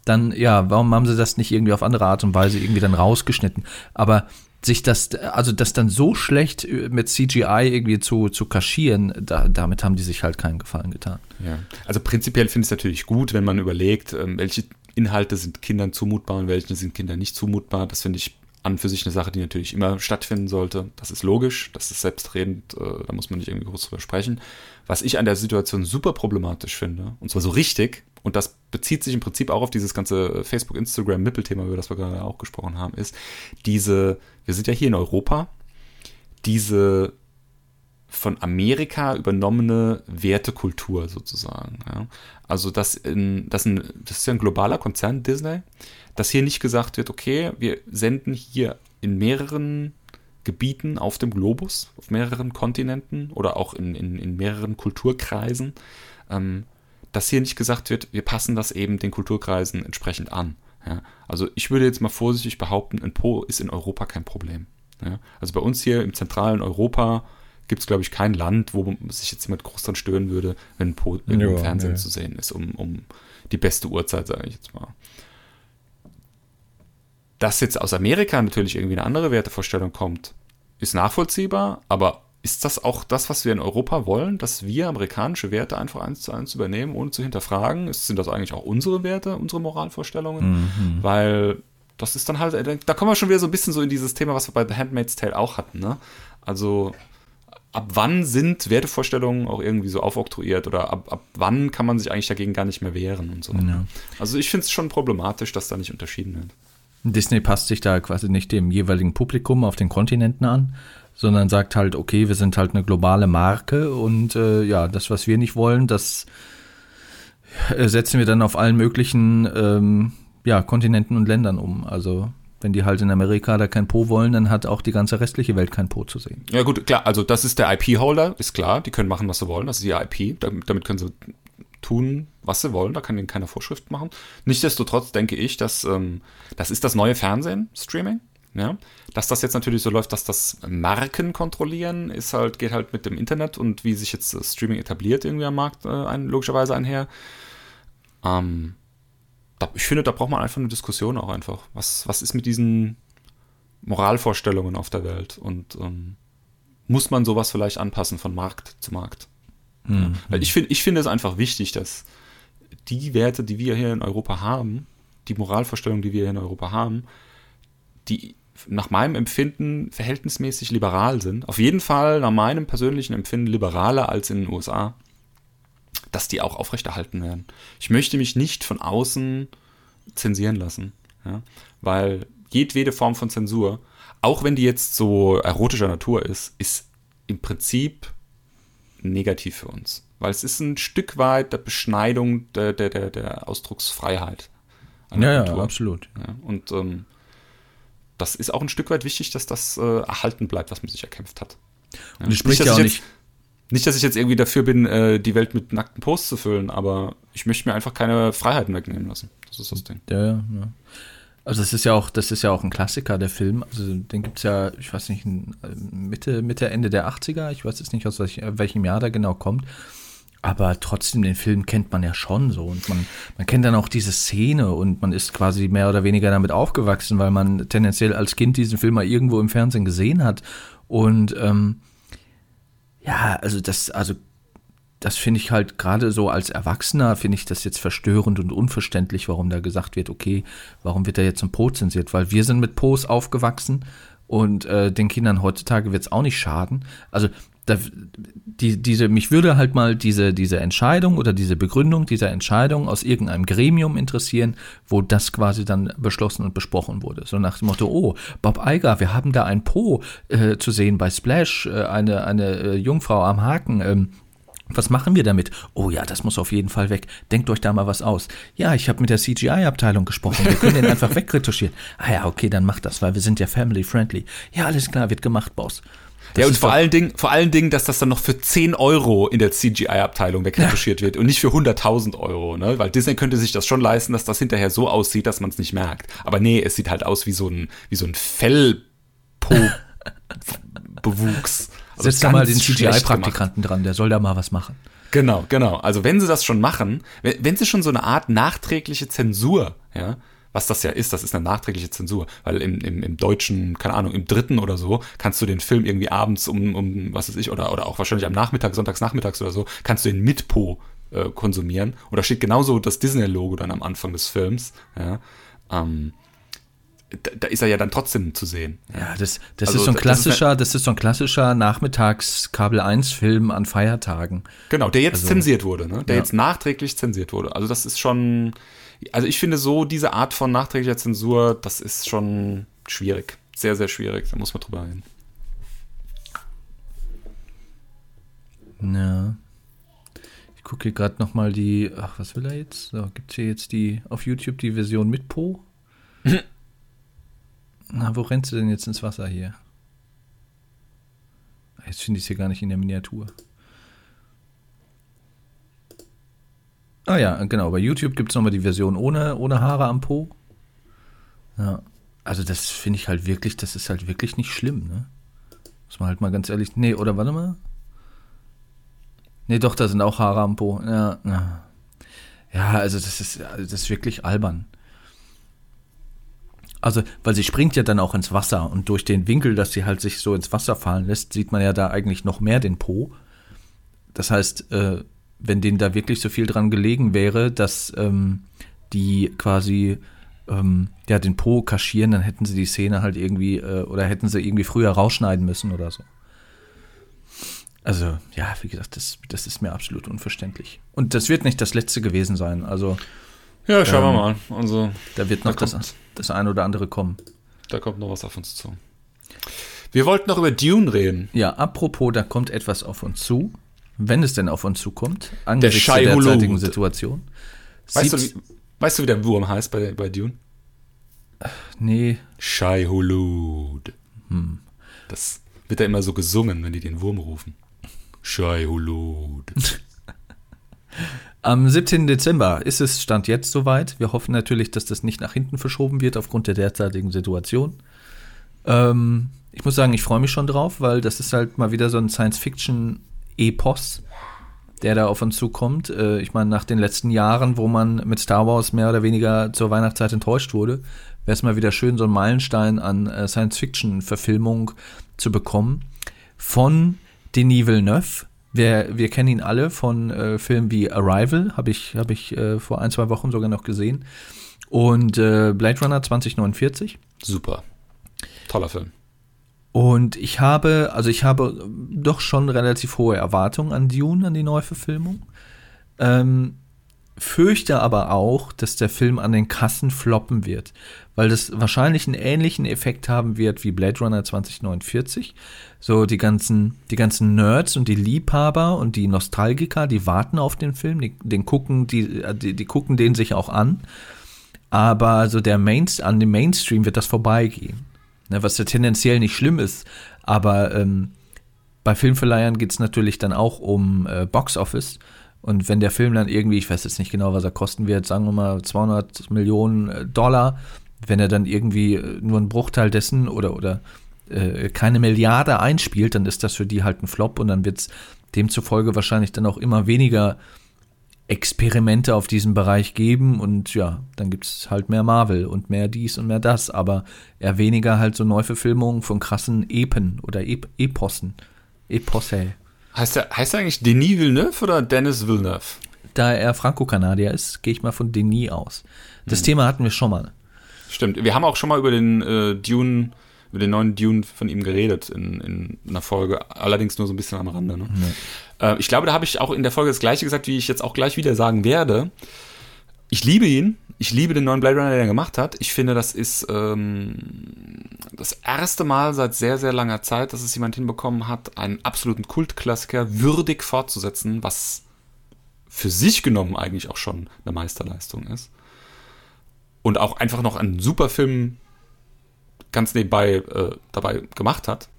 dann ja, warum haben sie das nicht irgendwie auf andere Art und Weise irgendwie dann rausgeschnitten? Aber sich das, also das dann so schlecht mit CGI irgendwie zu, zu kaschieren, da, damit haben die sich halt keinen Gefallen getan. Ja. Also prinzipiell finde ich es natürlich gut, wenn man überlegt, ähm, welche Inhalte sind Kindern zumutbar und welche sind Kindern nicht zumutbar. Das finde ich an für sich eine Sache, die natürlich immer stattfinden sollte. Das ist logisch, das ist selbstredend, äh, da muss man nicht irgendwie groß drüber sprechen. Was ich an der Situation super problematisch finde, und zwar so richtig, und das bezieht sich im Prinzip auch auf dieses ganze Facebook, Instagram, Mippel-Thema, über das wir gerade auch gesprochen haben, ist diese, wir sind ja hier in Europa, diese von Amerika übernommene Wertekultur sozusagen. Ja. Also das, in, das, in, das ist ja ein globaler Konzern, Disney, dass hier nicht gesagt wird, okay, wir senden hier in mehreren Gebieten auf dem Globus, auf mehreren Kontinenten oder auch in, in, in mehreren Kulturkreisen, ähm, dass hier nicht gesagt wird, wir passen das eben den Kulturkreisen entsprechend an. Ja. Also ich würde jetzt mal vorsichtig behaupten, ein Po ist in Europa kein Problem. Ja. Also bei uns hier im zentralen Europa gibt es, glaube ich, kein Land, wo sich jetzt jemand groß dran stören würde, wenn ein Po im Fernsehen zu sehen ist, um, um die beste Uhrzeit, sage ich jetzt mal. Dass jetzt aus Amerika natürlich irgendwie eine andere Wertevorstellung kommt, ist nachvollziehbar, aber ist das auch das, was wir in Europa wollen, dass wir amerikanische Werte einfach eins zu eins übernehmen, ohne zu hinterfragen? sind das eigentlich auch unsere Werte, unsere Moralvorstellungen? Mhm. Weil das ist dann halt, da kommen wir schon wieder so ein bisschen so in dieses Thema, was wir bei The Handmaid's Tale auch hatten. Ne? Also ab wann sind Wertevorstellungen auch irgendwie so aufoktroyiert oder ab, ab wann kann man sich eigentlich dagegen gar nicht mehr wehren und so. Ja. Also ich finde es schon problematisch, dass da nicht unterschieden wird. Disney passt sich da quasi nicht dem jeweiligen Publikum auf den Kontinenten an, sondern sagt halt, okay, wir sind halt eine globale Marke und äh, ja, das, was wir nicht wollen, das äh, setzen wir dann auf allen möglichen ähm, ja, Kontinenten und Ländern um. Also wenn die halt in Amerika da kein Po wollen, dann hat auch die ganze restliche Welt kein Po zu sehen. Ja gut, klar, also das ist der IP-Holder, ist klar, die können machen, was sie wollen, das ist ihr IP, damit, damit können sie tun, was sie wollen, da kann ihnen keine Vorschrift machen. Nichtsdestotrotz denke ich, dass ähm, das ist das neue Fernsehen, Streaming. Ja, dass das jetzt natürlich so läuft, dass das Marken kontrollieren, ist halt, geht halt mit dem Internet und wie sich jetzt Streaming etabliert irgendwie am Markt äh, ein, logischerweise einher. Ähm, da, ich finde, da braucht man einfach eine Diskussion auch einfach. Was, was ist mit diesen Moralvorstellungen auf der Welt? Und ähm, muss man sowas vielleicht anpassen von Markt zu Markt? Mhm. Weil ich finde ich finde es einfach wichtig, dass die Werte, die wir hier in Europa haben, die Moralvorstellungen, die wir hier in Europa haben, die nach meinem Empfinden verhältnismäßig liberal sind. Auf jeden Fall nach meinem persönlichen Empfinden liberaler als in den USA dass die auch aufrechterhalten werden. Ich möchte mich nicht von außen zensieren lassen, ja? weil jedwede Form von Zensur, auch wenn die jetzt so erotischer Natur ist, ist im Prinzip negativ für uns, weil es ist ein Stück weit der Beschneidung der, der, der, der Ausdrucksfreiheit. Ja, ja, absolut. Ja, und ähm, das ist auch ein Stück weit wichtig, dass das äh, erhalten bleibt, was man sich erkämpft hat. Und es spricht nicht, ja auch nicht nicht, dass ich jetzt irgendwie dafür bin, äh, die Welt mit nackten Posts zu füllen, aber ich möchte mir einfach keine Freiheiten wegnehmen lassen. Das ist das Ding. Ja, ja. ja. Also das ist ja auch, das ist ja auch ein Klassiker, der Film. Also den gibt es ja, ich weiß nicht, Mitte, Mitte, Ende der 80er. Ich weiß jetzt nicht, aus welchem Jahr der genau kommt. Aber trotzdem, den Film kennt man ja schon so. Und man, man kennt dann auch diese Szene und man ist quasi mehr oder weniger damit aufgewachsen, weil man tendenziell als Kind diesen Film mal irgendwo im Fernsehen gesehen hat. Und ähm, ja, also das, also das finde ich halt gerade so als Erwachsener, finde ich das jetzt verstörend und unverständlich, warum da gesagt wird, okay, warum wird da jetzt ein Po zensiert? Weil wir sind mit Po's aufgewachsen und äh, den Kindern heutzutage wird es auch nicht schaden. Also da, die, diese, mich würde halt mal diese, diese Entscheidung oder diese Begründung dieser Entscheidung aus irgendeinem Gremium interessieren, wo das quasi dann beschlossen und besprochen wurde. So nach dem Motto, oh, Bob Eiger, wir haben da ein Po äh, zu sehen bei Splash, äh, eine, eine äh, Jungfrau am Haken. Ähm, Was machen wir damit? Oh ja, das muss auf jeden Fall weg. Denkt euch da mal was aus. Ja, ich habe mit der CGI-Abteilung gesprochen. Wir können den einfach wegretuschieren. Ah ja, okay, dann macht das, weil wir sind ja family-friendly. Ja, alles klar, wird gemacht, Boss. Das ja, und vor allen, Dingen, vor allen Dingen, dass das dann noch für 10 Euro in der CGI-Abteilung wegretuschiert wird und nicht für 100.000 Euro, ne? Weil Disney könnte sich das schon leisten, dass das hinterher so aussieht, dass man es nicht merkt. Aber nee, es sieht halt aus wie so ein, wie so ein Fellpo-Bewuchs. Also Setzt da mal ganz den. CGI-Praktikanten dran, der soll da mal was machen. Genau, genau. Also wenn sie das schon machen, wenn, wenn sie schon so eine Art nachträgliche Zensur, ja, was das ja ist, das ist eine nachträgliche Zensur, weil im, im, im deutschen, keine Ahnung, im dritten oder so, kannst du den Film irgendwie abends um, um was weiß ich, oder, oder auch wahrscheinlich am Nachmittag, sonntags nachmittags oder so, kannst du den mit Po äh, konsumieren. Und da steht genauso das Disney-Logo dann am Anfang des Films, ja. Ähm, da, da ist er ja dann trotzdem zu sehen. Ja, das, das Also, ist so ein das ist klassischer, das ist so ein klassischer Nachmittags-Kabel-1-Film an Feiertagen. Genau, der jetzt Also, zensiert wurde, ne? Der ja. jetzt nachträglich zensiert wurde. Also das ist schon, also ich finde so, diese Art von nachträglicher Zensur, das ist schon schwierig. Sehr, sehr schwierig. Da muss man drüber reden. Ja. Ich gucke hier gerade nochmal die, ach, was will er jetzt? So, gibt es hier jetzt die, auf YouTube die Version mit Po? Na, wo rennst du denn jetzt ins Wasser hier? Ah, Jetzt finde ich es hier gar nicht in der Miniatur. Ah ja, genau, bei YouTube gibt es nochmal die Version ohne, ohne Haare am Po. Ja, also das finde ich halt wirklich, das ist halt wirklich nicht schlimm, ne? Muss man halt mal ganz ehrlich, nee, oder warte mal. Nee, doch, da sind auch Haare am Po. Ja, ja. also das ist, also das ist wirklich albern. Also, weil sie springt ja dann auch ins Wasser und durch den Winkel, dass sie halt sich so ins Wasser fallen lässt, sieht man ja da eigentlich noch mehr den Po. Das heißt, äh, wenn denen da wirklich so viel dran gelegen wäre, dass ähm, die quasi ähm, ja, den Po kaschieren, dann hätten sie die Szene halt irgendwie äh, oder hätten sie irgendwie früher rausschneiden müssen oder so. Also, ja, wie gesagt, das, das ist mir absolut unverständlich. Und das wird nicht das letzte gewesen sein. Also, Ja, schauen Ähm, wir mal. Also, da wird Da noch das, kommt- das ein oder andere kommen. da kommt noch was auf uns zu. Wir wollten noch über Dune reden. Ja, apropos, da kommt etwas auf uns zu. Wenn es denn auf uns zukommt, angesichts Shai der derzeitigen. Situation. Weißt du, wie, weißt du, wie der Wurm heißt bei, bei Dune? nee, Shai Hulud. Das wird ja immer so gesungen, wenn die den Wurm rufen. Shai Hulud. Am 17. Dezember ist es Stand jetzt soweit. Wir hoffen natürlich, dass das nicht nach hinten verschoben wird aufgrund der derzeitigen Situation. Ähm, ich muss sagen, ich freue mich schon drauf, weil das ist halt mal wieder so ein Science-Fiction-Epos, der da auf uns zukommt. Äh, ich meine, nach den letzten Jahren, wo man mit Star Wars mehr oder weniger zur Weihnachtszeit enttäuscht wurde, wäre es mal wieder schön, so einen Meilenstein an äh, Science-Fiction-Verfilmung zu bekommen. Von Denis Villeneuve. Wir, wir kennen ihn alle von äh, Filmen wie Arrival, habe ich, hab ich äh, vor ein, zwei Wochen sogar noch gesehen. Und äh, Blade Runner 2049. Super. Toller Film. Und ich habe, also ich habe doch schon relativ hohe Erwartungen an Dune, an die Neuverfilmung. Ähm, fürchte aber auch, dass der Film an den Kassen floppen wird, weil das wahrscheinlich einen ähnlichen Effekt haben wird wie Blade Runner 2049. So die ganzen, die ganzen Nerds und die Liebhaber und die Nostalgiker, die warten auf den Film, die, den gucken, die, die, die gucken den sich auch an. Aber so der Mainst an dem Mainstream wird das vorbeigehen. Ne, was ja tendenziell nicht schlimm ist, aber ähm, bei Filmverleihern geht es natürlich dann auch um äh, Box Office. Und wenn der Film dann irgendwie, ich weiß jetzt nicht genau, was er kosten wird, sagen wir mal 200 Millionen äh, Dollar, wenn er dann irgendwie äh, nur einen Bruchteil dessen oder, oder äh, keine Milliarde einspielt, dann ist das für die halt ein Flop und dann wird es demzufolge wahrscheinlich dann auch immer weniger Experimente auf diesem Bereich geben und ja, dann gibt es halt mehr Marvel und mehr dies und mehr das, aber eher weniger halt so Neuverfilmungen von krassen Epen oder Ep Epossen. Eposse. Heißt er, heißt er eigentlich Denis Villeneuve oder Dennis Villeneuve? Da er Franco-Kanadier ist, gehe ich mal von Denis aus. Das Thema hatten wir schon mal. Stimmt. Wir haben auch schon mal über den äh, Dune, über den neuen Dune von ihm geredet in, in einer Folge, allerdings nur so ein bisschen am Rande. Ne? Äh, ich glaube, da habe ich auch in der Folge das Gleiche gesagt, wie ich jetzt auch gleich wieder sagen werde. Ich liebe ihn, ich liebe den neuen Blade Runner, den er gemacht hat. Ich finde, das ist ähm, das erste Mal seit sehr, sehr langer Zeit, dass es jemand hinbekommen hat, einen absoluten Kultklassiker würdig fortzusetzen, was für sich genommen eigentlich auch schon eine Meisterleistung ist. Und auch einfach noch einen super Film ganz nebenbei äh, dabei gemacht hat.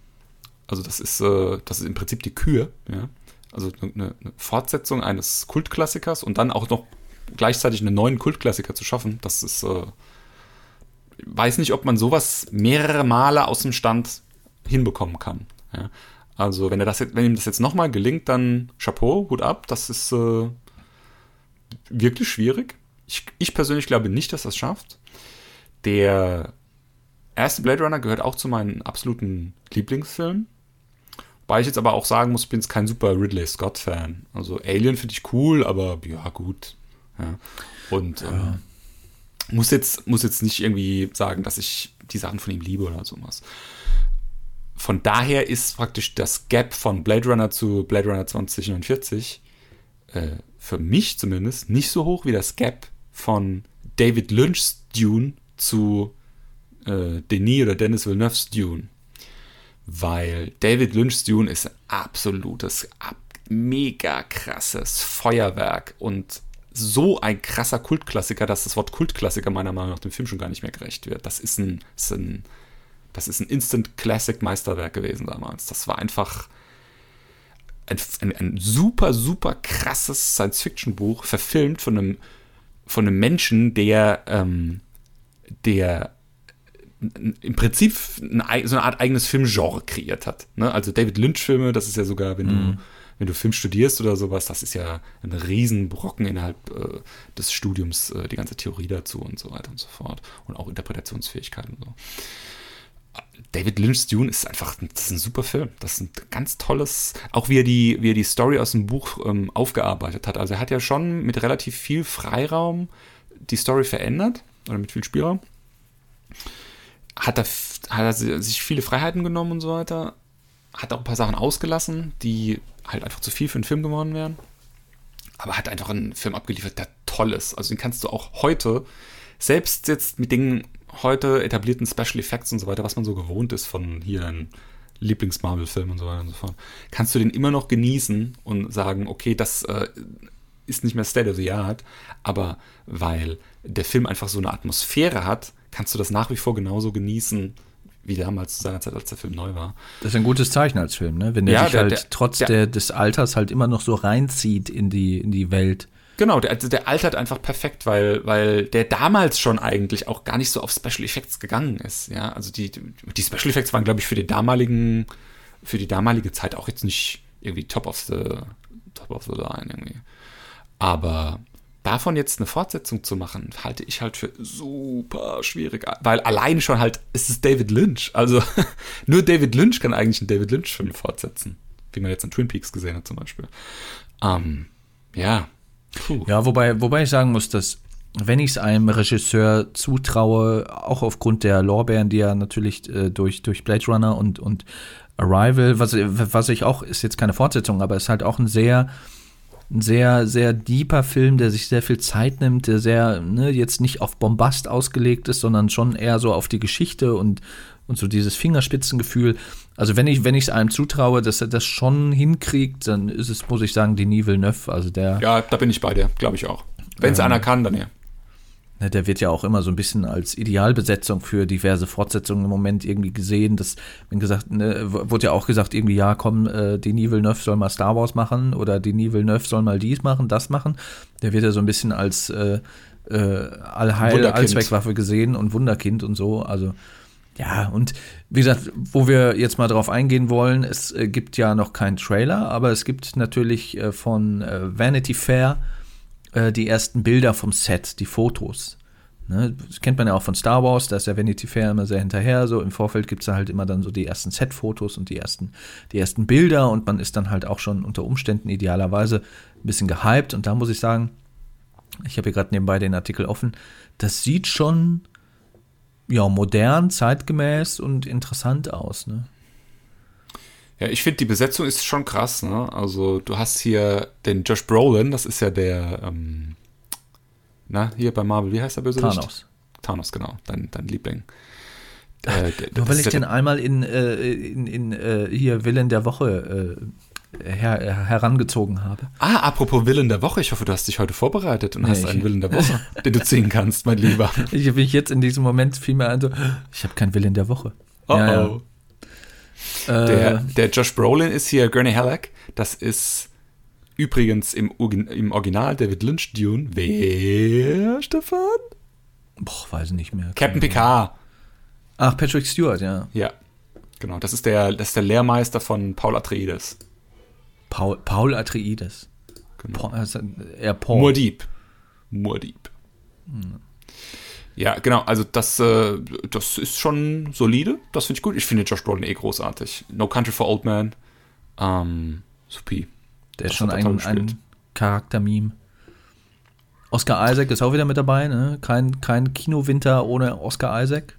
Also das ist, äh, das ist im Prinzip die Kür, ja. Also eine, eine Fortsetzung eines Kultklassikers und dann auch noch gleichzeitig einen neuen Kultklassiker zu schaffen, das ist, äh, weiß nicht, ob man sowas mehrere Male aus dem Stand hinbekommen kann. Ja. Also wenn er das, wenn ihm das jetzt nochmal gelingt, dann Chapeau, Hut ab, das ist äh, wirklich schwierig. Ich, ich persönlich glaube nicht, dass das schafft. Der erste Blade Runner gehört auch zu meinen absoluten Lieblingsfilmen. Wobei ich jetzt aber auch sagen muss, ich bin jetzt kein super Ridley Scott-Fan. Also Alien finde ich cool, aber ja, gut. Ja. Und ja. Ähm, muss, jetzt, muss jetzt nicht irgendwie sagen, dass ich die Sachen von ihm liebe oder sowas. Von daher ist praktisch das Gap von Blade Runner zu Blade Runner 2049 äh, für mich zumindest nicht so hoch wie das Gap von David Lynch's Dune zu äh, Denis oder Dennis Villeneuve's Dune. Weil David Lynch's Dune ist ein absolutes, ab, mega krasses Feuerwerk und so ein krasser Kultklassiker, dass das Wort Kultklassiker meiner Meinung nach dem Film schon gar nicht mehr gerecht wird. Das ist ein, ist ein, das ist ein Instant Classic Meisterwerk gewesen damals. Das war einfach ein, ein, ein super, super krasses Science-Fiction-Buch, verfilmt von einem, von einem Menschen, der, ähm, der im Prinzip so eine Art eigenes Filmgenre kreiert hat. Ne? Also David Lynch-Filme, das ist ja sogar, wenn mhm. du wenn du Film studierst oder sowas, das ist ja ein Riesenbrocken innerhalb äh, des Studiums, äh, die ganze Theorie dazu und so weiter und so fort. Und auch Interpretationsfähigkeit und so. David Lynch's Dune ist einfach das ist ein super Film. Das ist ein ganz tolles, auch wie er die, wie er die Story aus dem Buch ähm, aufgearbeitet hat. Also er hat ja schon mit relativ viel Freiraum die Story verändert oder mit viel Spielraum. Hat er, hat er sich viele Freiheiten genommen und so weiter. Hat auch ein paar Sachen ausgelassen, die halt einfach zu viel für einen Film geworden wären. Aber hat einfach einen Film abgeliefert, der toll ist. Also den kannst du auch heute, selbst jetzt mit den heute etablierten Special Effects und so weiter, was man so gewohnt ist von hier in Lieblings-Marvel-Filmen und so weiter und so fort, kannst du den immer noch genießen und sagen, okay, das äh, ist nicht mehr State of the Art, aber weil der Film einfach so eine Atmosphäre hat, kannst du das nach wie vor genauso genießen, wie damals zu seiner Zeit, als der Film neu war. Das ist ein gutes Zeichen als Film, ne? Wenn der ja, sich der, halt der, trotz der, des Alters halt immer noch so reinzieht in die, in die Welt. Genau, der, also der altert einfach perfekt, weil, weil der damals schon eigentlich auch gar nicht so auf Special Effects gegangen ist. Ja, also die, die Special Effects waren, glaube ich, für die damaligen, für die damalige Zeit auch jetzt nicht irgendwie top of the, top of the line irgendwie. Aber davon jetzt eine Fortsetzung zu machen, halte ich halt für super schwierig, weil allein schon halt, es ist David Lynch. Also nur David Lynch kann eigentlich einen David Lynch-Film fortsetzen, wie man jetzt in Twin Peaks gesehen hat zum Beispiel. Ähm, ja. Puh. Ja, wobei, wobei ich sagen muss, dass wenn ich es einem Regisseur zutraue, auch aufgrund der Lorbeeren, die er natürlich äh, durch, durch Blade Runner und, und Arrival, was, was ich auch, ist jetzt keine Fortsetzung, aber ist halt auch ein sehr ein sehr, sehr deeper Film, der sich sehr viel Zeit nimmt, der sehr, ne, jetzt nicht auf Bombast ausgelegt ist, sondern schon eher so auf die Geschichte und, und so dieses Fingerspitzengefühl. Also wenn ich, wenn ich es einem zutraue, dass er das schon hinkriegt, dann ist es, muss ich sagen, Denis Villeneuve. Also der. Ja, da bin ich bei dir, glaube ich auch. Wenn es ähm, einer kann, dann ja. Ne, der wird ja auch immer so ein bisschen als Idealbesetzung für diverse Fortsetzungen im Moment irgendwie gesehen. Das, wenn gesagt, ne, wurde ja auch gesagt, irgendwie, ja, komm, äh, Denis Villeneuve soll mal Star Wars machen oder Denis Villeneuve soll mal dies machen, das machen. Der wird ja so ein bisschen als äh, äh, Allheil, Allzweckwaffe gesehen und Wunderkind und so. Also, ja, und wie gesagt, wo wir jetzt mal drauf eingehen wollen, es äh, gibt ja noch keinen Trailer, aber es gibt natürlich äh, von äh, Vanity Fair äh, die ersten Bilder vom Set, die Fotos. Ne, das kennt man ja auch von Star Wars, da ist ja Vanity Fair immer sehr hinterher. So im Vorfeld gibt es halt immer dann so die ersten Set-Fotos und die ersten, die ersten Bilder und man ist dann halt auch schon unter Umständen idealerweise ein bisschen gehypt. Und da muss ich sagen, ich habe hier gerade nebenbei den Artikel offen, das sieht schon ja, modern, zeitgemäß und interessant aus. Ne? Ja, ich finde, die Besetzung ist schon krass. Ne? Also, du hast hier den Josh Brolin, das ist ja der, ähm, Na, hier bei Marvel, wie heißt der Bösewicht? Thanos. Thanos, genau, dein, dein Liebling. Äh, der- Nur weil ich ja den einmal in, äh, in, in äh, hier Willen der Woche äh, her, herangezogen habe. Ah, apropos Willen der Woche, ich hoffe, du hast dich heute vorbereitet und Nee, hast ich- einen Willen der Woche, den du ziehen kannst, mein Lieber. Ich habe mich jetzt in diesem Moment fiel mir ein, so, ich habe keinen Willen der Woche. Oh Ja, ja. oh. Äh, Der, der Josh Brolin ist hier Gurney Halleck. Das ist übrigens im, im Original David Lynch Dune. Wer, Stefan? boah, weiß nicht mehr. Captain Picard. Ach, Patrick Stewart, ja. Ja, genau. Das ist der, das ist der Lehrmeister von Paul Atreides. Paul, Paul Atreides. Genau. Paul, also, er Paul. Muad'Dib. Muad'Dib. Ja, genau. Also das, äh, das ist schon solide. Das finde ich gut. Ich finde Josh Brolin eh großartig. No Country for Old Man. Ähm, supi. Der ist schon ein, ein Charakter-Meme. Oscar Isaac ist auch wieder mit dabei, ne? Kein, kein Kinowinter ohne Oscar Isaac.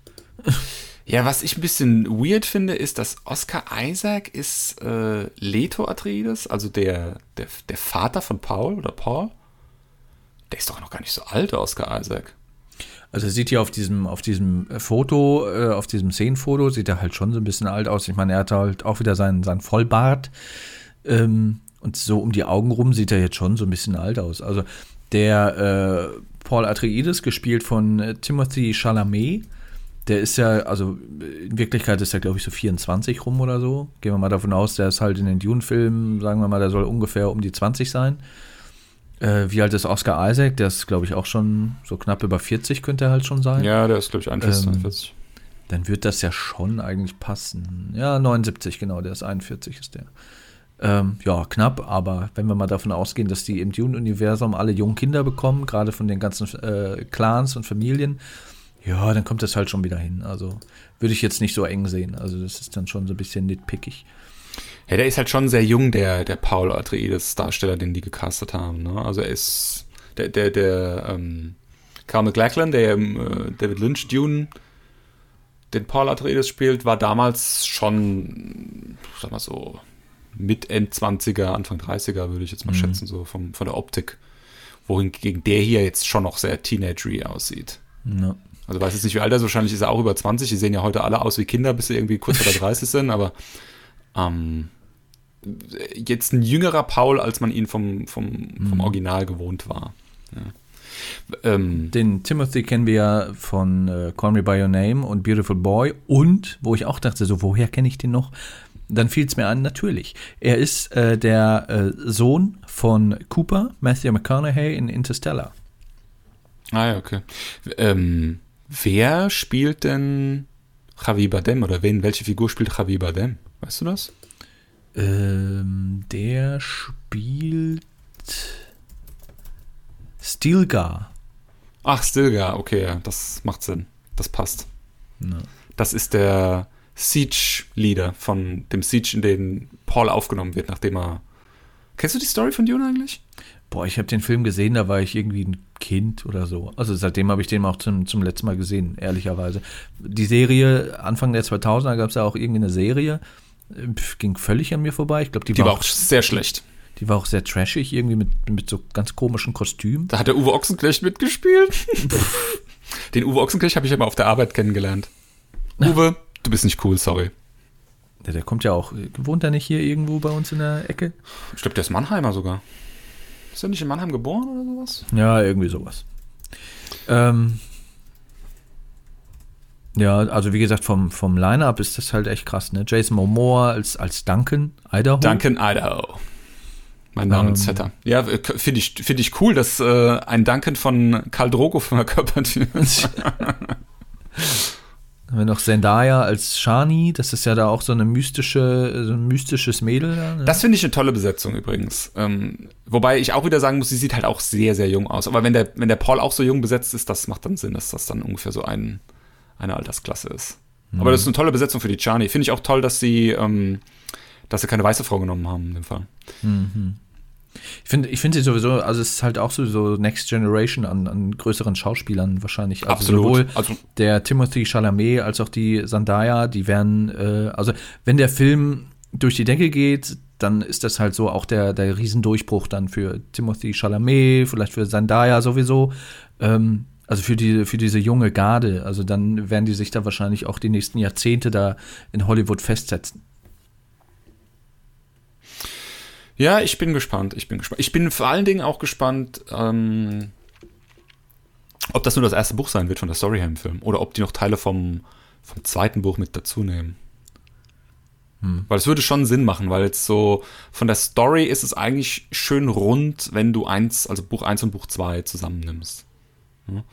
Ja, was ich ein bisschen weird finde, ist, dass Oscar Isaac ist äh, Leto Atreides, also der, der, der Vater von Paul oder Paul. Der ist doch noch gar nicht so alt, Oscar Isaac. Also er sieht hier auf diesem, auf diesem Foto, äh, auf diesem Szenenfoto, sieht er halt schon so ein bisschen alt aus. Ich meine, er hat halt auch wieder seinen, seinen Vollbart. Ähm, und so um die Augen rum sieht er jetzt schon so ein bisschen alt aus. Also der äh, Paul Atreides, gespielt von äh, Timothy Chalamet, der ist ja, also in Wirklichkeit ist er, glaube ich, so 24 rum oder so. Gehen wir mal davon aus, der ist halt in den Dune-Filmen, sagen wir mal, der soll ungefähr um die 20 sein. Äh, wie alt ist Oscar Isaac? Der ist, glaube ich, auch schon so knapp über 40 könnte er halt schon sein. Ja, der ist, glaube ich, 41, Ähm, 42. Dann wird das ja schon eigentlich passen. Ja, 79, genau, der ist 41 ist der. Ähm, ja, knapp, aber wenn wir mal davon ausgehen, dass die im Dune-Universum alle jungen Kinder bekommen, gerade von den ganzen äh, Clans und Familien, ja, dann kommt das halt schon wieder hin. Also würde ich jetzt nicht so eng sehen. Also das ist dann schon so ein bisschen nitpickig. Ja, der ist halt schon sehr jung, der, der Paul Atreides Darsteller, den die gecastet haben. Ne? Also er ist der, der, der ähm, Carl McLachlan, der im äh, David Lynch Dune den Paul Atreides spielt, war damals schon, sag mal so, mit End 20er, Anfang 30er, würde ich jetzt mal Mhm. schätzen, so vom, von der Optik. Wohingegen der hier jetzt schon noch sehr teenagery aussieht. Ja. Also weiß jetzt nicht, wie alt er ist, wahrscheinlich ist er auch über 20. Die sehen ja heute alle aus wie Kinder, bis sie irgendwie kurz vor der 30 sind, aber ähm, jetzt ein jüngerer Paul, als man ihn vom, vom, vom Original gewohnt war. Ja. Ähm, Den Timothy kennen wir ja von äh, Call Me By Your Name und Beautiful Boy. Und, wo ich auch dachte, so, woher kenne ich den noch? Dann fiel es mir an, natürlich. Er ist äh, der äh, Sohn von Cooper, Matthew McConaughey in Interstellar. ah ja, okay. Ähm, wer spielt denn Javi Bardem oder wen, welche Figur spielt Javi Bardem? Weißt du das? Ähm, der spielt Stilgar. Ach, Stilgar, okay, das macht Sinn. Das passt. Ja. Das ist der Siege-Leader von dem Siege, in den Paul aufgenommen wird, nachdem er. Kennst du die Story von Dune eigentlich? Boah, ich habe den Film gesehen, da war ich irgendwie ein Kind oder so. Also seitdem habe ich den auch zum, zum letzten Mal gesehen, ehrlicherweise. Die Serie, Anfang der 2000er gab es ja auch irgendwie eine Serie, äh, pf, ging völlig an mir vorbei. Ich glaube, die, Die war war auch sehr schlecht. die war auch sehr trashig, irgendwie mit, mit so ganz komischen Kostümen. Da hat der Uwe Ochsenknecht mitgespielt. den Uwe Ochsenknecht habe ich aber auf der Arbeit kennengelernt. Uwe, du bist nicht cool, sorry. Der, der kommt ja auch, äh, wohnt er nicht hier irgendwo bei uns in der Ecke? Ich glaube, der ist Mannheimer sogar. Ist er nicht in Mannheim geboren oder sowas? Ja, irgendwie sowas. Ähm, ja, also wie gesagt, vom, vom Line-Up ist das halt echt krass, ne? Jason Momoa als, als Duncan, Idaho. Duncan Idaho. Mein Namensvetter. Ja, äh, finde ich, finde ich cool, dass äh, ein Duncan von Karl Drogo verkörpert wird. Haben wir noch Zendaya als Shani, das ist ja da auch so eine mystische, so ein mystisches Mädel. Ne? Das finde ich eine tolle Besetzung übrigens. Ähm, wobei ich auch wieder sagen muss, sie sieht halt auch sehr, sehr jung aus. Aber wenn der, wenn der Paul auch so jung besetzt ist, das macht dann Sinn, dass das dann ungefähr so ein, eine Altersklasse ist. Aber das ist eine tolle Besetzung für die Chani. Finde ich auch toll, dass sie, ähm, dass sie keine weiße Frau genommen haben in dem Fall. Ich finde ich finde sie sowieso, also es ist halt auch so, so Next Generation an, an größeren Schauspielern wahrscheinlich. Also Absolut. sowohl Also- der Timothy Chalamet als auch die Zendaya, die werden, äh, also wenn der Film durch die Decke geht, dann ist das halt so auch der, der Riesendurchbruch dann für Timothy Chalamet, vielleicht für Zendaya sowieso. Ähm, also für, die, für diese junge Garde. Also dann werden die sich da wahrscheinlich auch die nächsten Jahrzehnte da in Hollywood festsetzen. Ja, ich bin gespannt. Ich bin gespannt. Ich bin vor allen Dingen auch gespannt, ähm, ob das nur das erste Buch sein wird von der Storyham-Film oder ob die noch Teile vom, vom zweiten Buch mit dazu nehmen. Hm. Weil es würde schon Sinn machen, weil jetzt so von der Story ist es eigentlich schön rund, wenn du eins, also Buch 1 und Buch 2 zusammennimmst. Hm.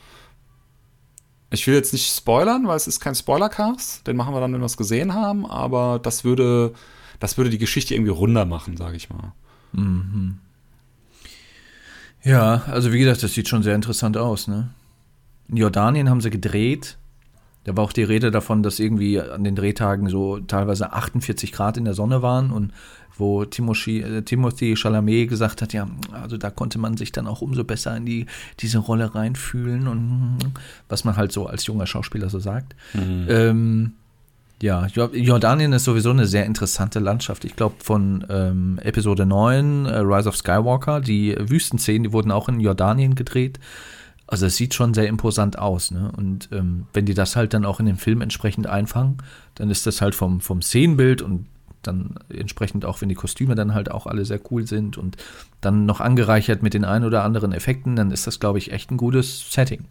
Ich will jetzt nicht spoilern, weil es ist kein Spoilercast, den machen wir dann, wenn wir es gesehen haben, aber das würde das würde die Geschichte irgendwie runder machen, sage ich mal. Mhm. Ja, also wie gesagt, das sieht schon sehr interessant aus. Ne? In Jordanien haben sie gedreht. Da war auch die Rede davon, dass irgendwie an den Drehtagen so teilweise 48 Grad in der Sonne waren und wo Timothy, äh, Timothy Chalamet gesagt hat, ja, also da konnte man sich dann auch umso besser in die, diese Rolle reinfühlen und was man halt so als junger Schauspieler so sagt. Mhm. Ähm, ja, Jordanien ist sowieso eine sehr interessante Landschaft. Ich glaube, von ähm, Episode 9, äh, Rise of Skywalker, die Wüstenszenen, die wurden auch in Jordanien gedreht. Also es sieht schon sehr imposant aus. Ne? Und ähm, wenn die das halt dann auch in dem Film entsprechend einfangen, dann ist das halt vom, vom Szenenbild und dann entsprechend auch, wenn die Kostüme dann halt auch alle sehr cool sind und dann noch angereichert mit den ein oder anderen Effekten, dann ist das, glaube ich, echt ein gutes Setting.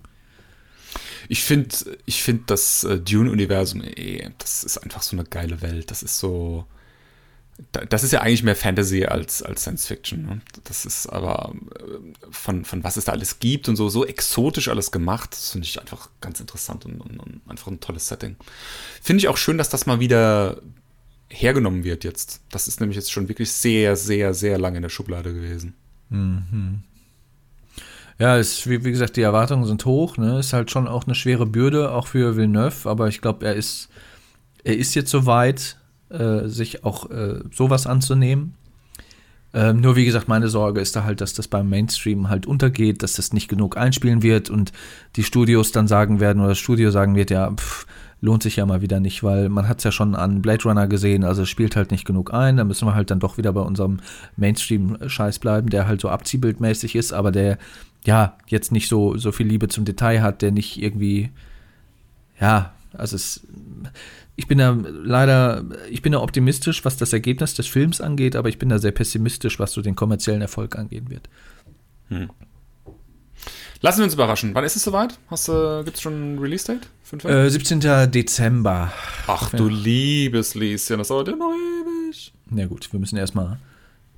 Ich finde, ich finde das äh, Dune-Universum, eh, das ist einfach so eine geile Welt. Das ist so. Das ist ja eigentlich mehr Fantasy als, als Science Fiction. Ne? Das ist aber äh, von, von was es da alles gibt und so, so exotisch alles gemacht, das finde ich einfach ganz interessant und, und, und einfach ein tolles Setting. Finde ich auch schön, dass das mal wieder hergenommen wird jetzt. Das ist nämlich jetzt schon wirklich sehr, sehr, sehr lange in der Schublade gewesen. Mhm. Ja, ist, wie, wie gesagt, die Erwartungen sind hoch. Ne? Ist halt schon auch eine schwere Bürde, auch für Villeneuve. Aber ich glaube, er ist, er ist jetzt soweit, äh, sich auch äh, sowas anzunehmen. Ähm, nur wie gesagt, meine Sorge ist da halt, dass das beim Mainstream halt untergeht, dass das nicht genug einspielen wird und die Studios dann sagen werden oder das Studio sagen wird, ja, pff, lohnt sich ja mal wieder nicht, weil man hat es ja schon an Blade Runner gesehen, also spielt halt nicht genug ein, da müssen wir halt dann doch wieder bei unserem Mainstream-Scheiß bleiben, der halt so abziehbildmäßig ist, aber der ja, jetzt nicht so, so viel Liebe zum Detail hat, der nicht irgendwie, ja, also es, ich bin da leider, ich bin da optimistisch, was das Ergebnis des Films angeht, aber ich bin da sehr pessimistisch, was so den kommerziellen Erfolg angehen wird. Hm. Lassen wir uns überraschen. Wann ist es soweit? Hast du, gibt es schon ein Release-Date? Äh, 17. Dezember. Ach du liebes Lieschen, das dauert ja noch ewig. Na gut, wir müssen erstmal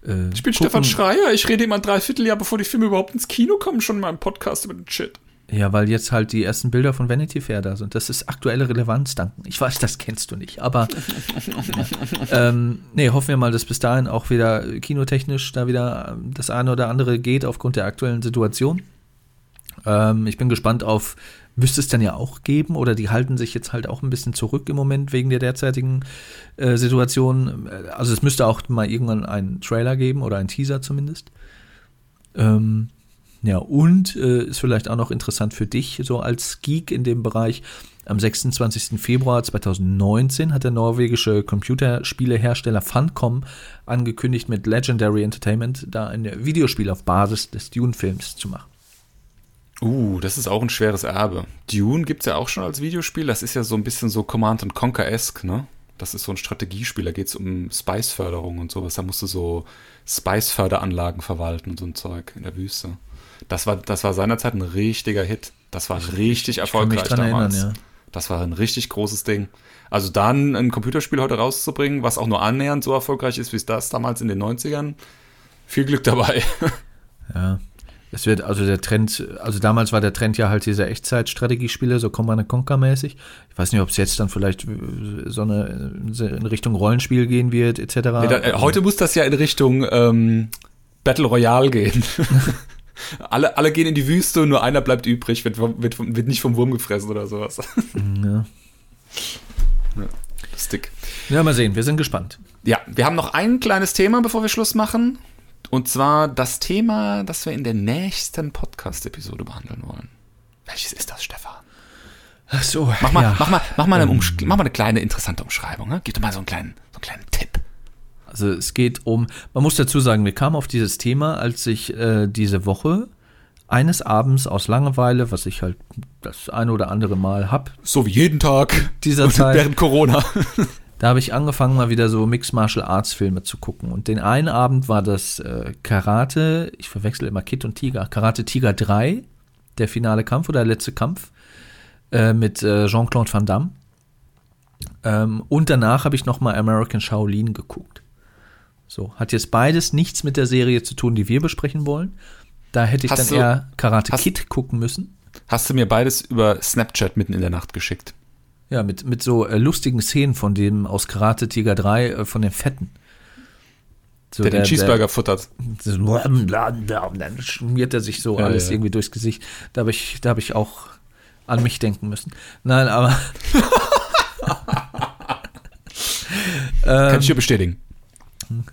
äh, ich bin gucken. Stefan Schreier, ich rede immer ein Dreivierteljahr, bevor die Filme überhaupt ins Kino kommen, schon in meinem Podcast über den Shit. Ja, weil jetzt halt die ersten Bilder von Vanity Fair da sind. Das ist aktuelle Relevanz, danken. Ich weiß, das kennst du nicht, aber ja. ähm, nee, hoffen wir mal, dass bis dahin auch wieder kinotechnisch da wieder das eine oder andere geht aufgrund der aktuellen Situation. Ähm, ich bin gespannt auf müsste es dann ja auch geben oder die halten sich jetzt halt auch ein bisschen zurück im Moment wegen der derzeitigen äh, Situation. Also es müsste auch mal irgendwann einen Trailer geben oder einen Teaser zumindest. Ähm, ja, und äh, ist vielleicht auch noch interessant für dich, so als Geek in dem Bereich. Am 26. Februar 2019 hat der norwegische Computerspielehersteller Funcom angekündigt, mit Legendary Entertainment da ein Videospiel auf Basis des Dune-Films zu machen. Uh, das ist auch ein schweres Erbe. Dune gibt es ja auch schon als Videospiel. Das ist ja so ein bisschen so Command Conquer-esque, ne? Das ist so ein Strategiespiel. Da geht es um Spice-Förderung und sowas. Da musst du so Spice-Förderanlagen verwalten und so ein Zeug in der Wüste. Das war, das war seinerzeit ein richtiger Hit. Das war richtig erfolgreich damals. Erinnern, ja. Das war ein richtig großes Ding. Also dann ein Computerspiel heute rauszubringen, was auch nur annähernd so erfolgreich ist, wie es das damals in den 90ern, viel Glück dabei. Ja, es wird, also der Trend, also damals war der Trend ja halt diese Echtzeitstrategiespiele, so Command Conquer mäßig. Ich weiß nicht, ob es jetzt dann vielleicht äh, so eine in Richtung Rollenspiel gehen wird, etc. Nee, da, äh, heute muss das ja in Richtung ähm, Battle Royale gehen. alle, alle gehen in die Wüste und nur einer bleibt übrig, wird, wird, wird nicht vom Wurm gefressen oder sowas. ja. ja. Lustig. Ja, mal sehen, wir sind gespannt. Ja, wir haben noch ein kleines Thema, bevor wir Schluss machen. Und zwar das Thema, das wir in der nächsten Podcast-Episode behandeln wollen. Welches ist das, Stefan? Ach so, mach mal, ja. mach mal, mach mal, eine, ähm. mach mal eine kleine interessante Umschreibung. Ne? Gib doch mal so einen kleinen, so einen kleinen Tipp. Also es geht um, man muss dazu sagen, wir kamen auf dieses Thema, als ich äh, diese Woche eines Abends aus Langeweile, was ich halt das eine oder andere Mal hab, So wie jeden Tag. Dieser Zeit. Während Corona. da habe ich angefangen, mal wieder so Mixed Martial Arts Filme zu gucken. Und den einen Abend war das äh, Karate, ich verwechsel immer Kid und Tiger, Karate Tiger 3, der finale Kampf oder der letzte Kampf äh, mit äh, Jean-Claude Van Damme. Ähm, und danach habe ich noch mal American Shaolin geguckt. So, hat jetzt beides nichts mit der Serie zu tun, die wir besprechen wollen. Da hätte ich Hast dann du- eher Karate hast- Kid gucken müssen. Hast du mir beides über Snapchat mitten in der Nacht geschickt? Ja, mit, mit so äh, lustigen Szenen von dem aus Karate Tiger 3, äh, von den Fetten. So, Der, den Cheeseburger futtert. das- und dann schmiert er sich so Ja, alles ja. irgendwie durchs Gesicht. Da habe ich, da hab ich auch an mich denken müssen. Nein, aber. Kann ähm, ich dir bestätigen.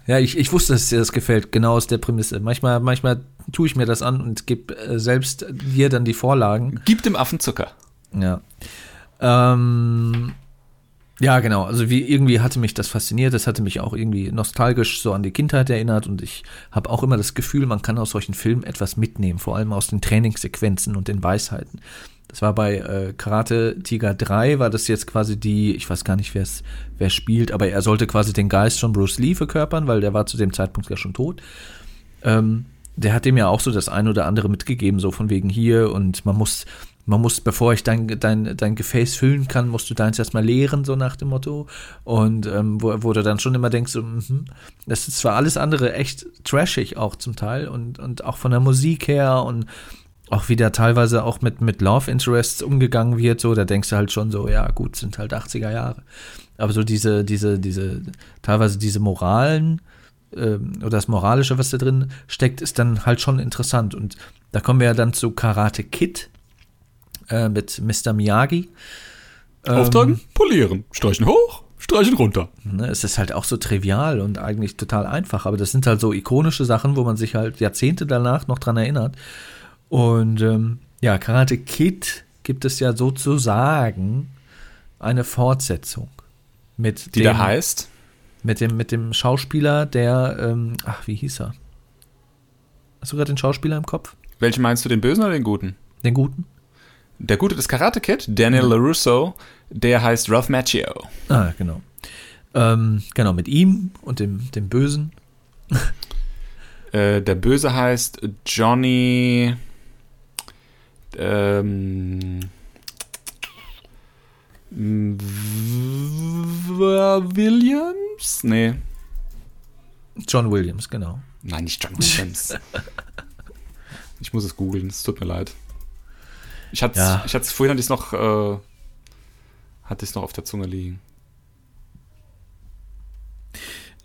ja, ich, ich wusste, dass dir das gefällt, genau aus der Prämisse. Manchmal, manchmal tue ich mir das an und gebe äh, selbst dir dann die Vorlagen. Gib dem Affen Zucker. Ja. Ähm, ja, genau. Also wie irgendwie hatte mich das fasziniert. Das hatte mich auch irgendwie nostalgisch so an die Kindheit erinnert und ich habe auch immer das Gefühl, man kann aus solchen Filmen etwas mitnehmen, vor allem aus den Trainingssequenzen und den Weisheiten. Das war bei äh, Karate Tiger 3, war das jetzt quasi die, ich weiß gar nicht, wer es wer spielt, aber er sollte quasi den Geist von Bruce Lee verkörpern, weil der war zu dem Zeitpunkt ja schon tot. Ähm, der hat dem ja auch so das ein oder andere mitgegeben, so von wegen hier und man muss, man muss, bevor ich dein, dein, dein Gefäß füllen kann, musst du deins erstmal leeren, so nach dem Motto. Und ähm, wo, wo du dann schon immer denkst, so, mhm, das ist zwar alles andere echt trashig auch zum Teil und, und auch von der Musik her und auch wie da teilweise auch mit, mit Love Interests umgegangen wird, so, da denkst du halt schon so, ja gut, sind halt 80er Jahre. Aber so diese, diese, diese, teilweise diese Moralen, ähm, oder das Moralische, was da drin steckt, ist dann halt schon interessant. Und da kommen wir ja dann zu Karate Kid äh, mit Mr. Miyagi. Ähm, Auftragen, polieren, streichen hoch, streichen runter. Ne, es ist halt auch so trivial und eigentlich total einfach, aber das sind halt so ikonische Sachen, wo man sich halt Jahrzehnte danach noch dran erinnert. Und ähm, ja, Karate Kid gibt es ja sozusagen eine Fortsetzung mit Die dem, da heißt, mit dem mit dem Schauspieler, der ähm, ach wie hieß er? Hast du gerade den Schauspieler im Kopf? welchen meinst du, den Bösen oder den Guten? Den guten? Der Gute des Karate Kid, Daniel LaRusso, der heißt Ralph Macchio. Ah, genau. Ähm, genau, mit ihm und dem, dem Bösen. Äh, der Böse heißt Johnny. Ähm, Williams? Nee. John Williams, genau. Nein, nicht John Williams. ich muss es googeln, es tut mir leid. Ich hatte es Ja. ich hatte's, vorhin hatte ich es noch, äh, hatte ich's noch auf der Zunge liegen.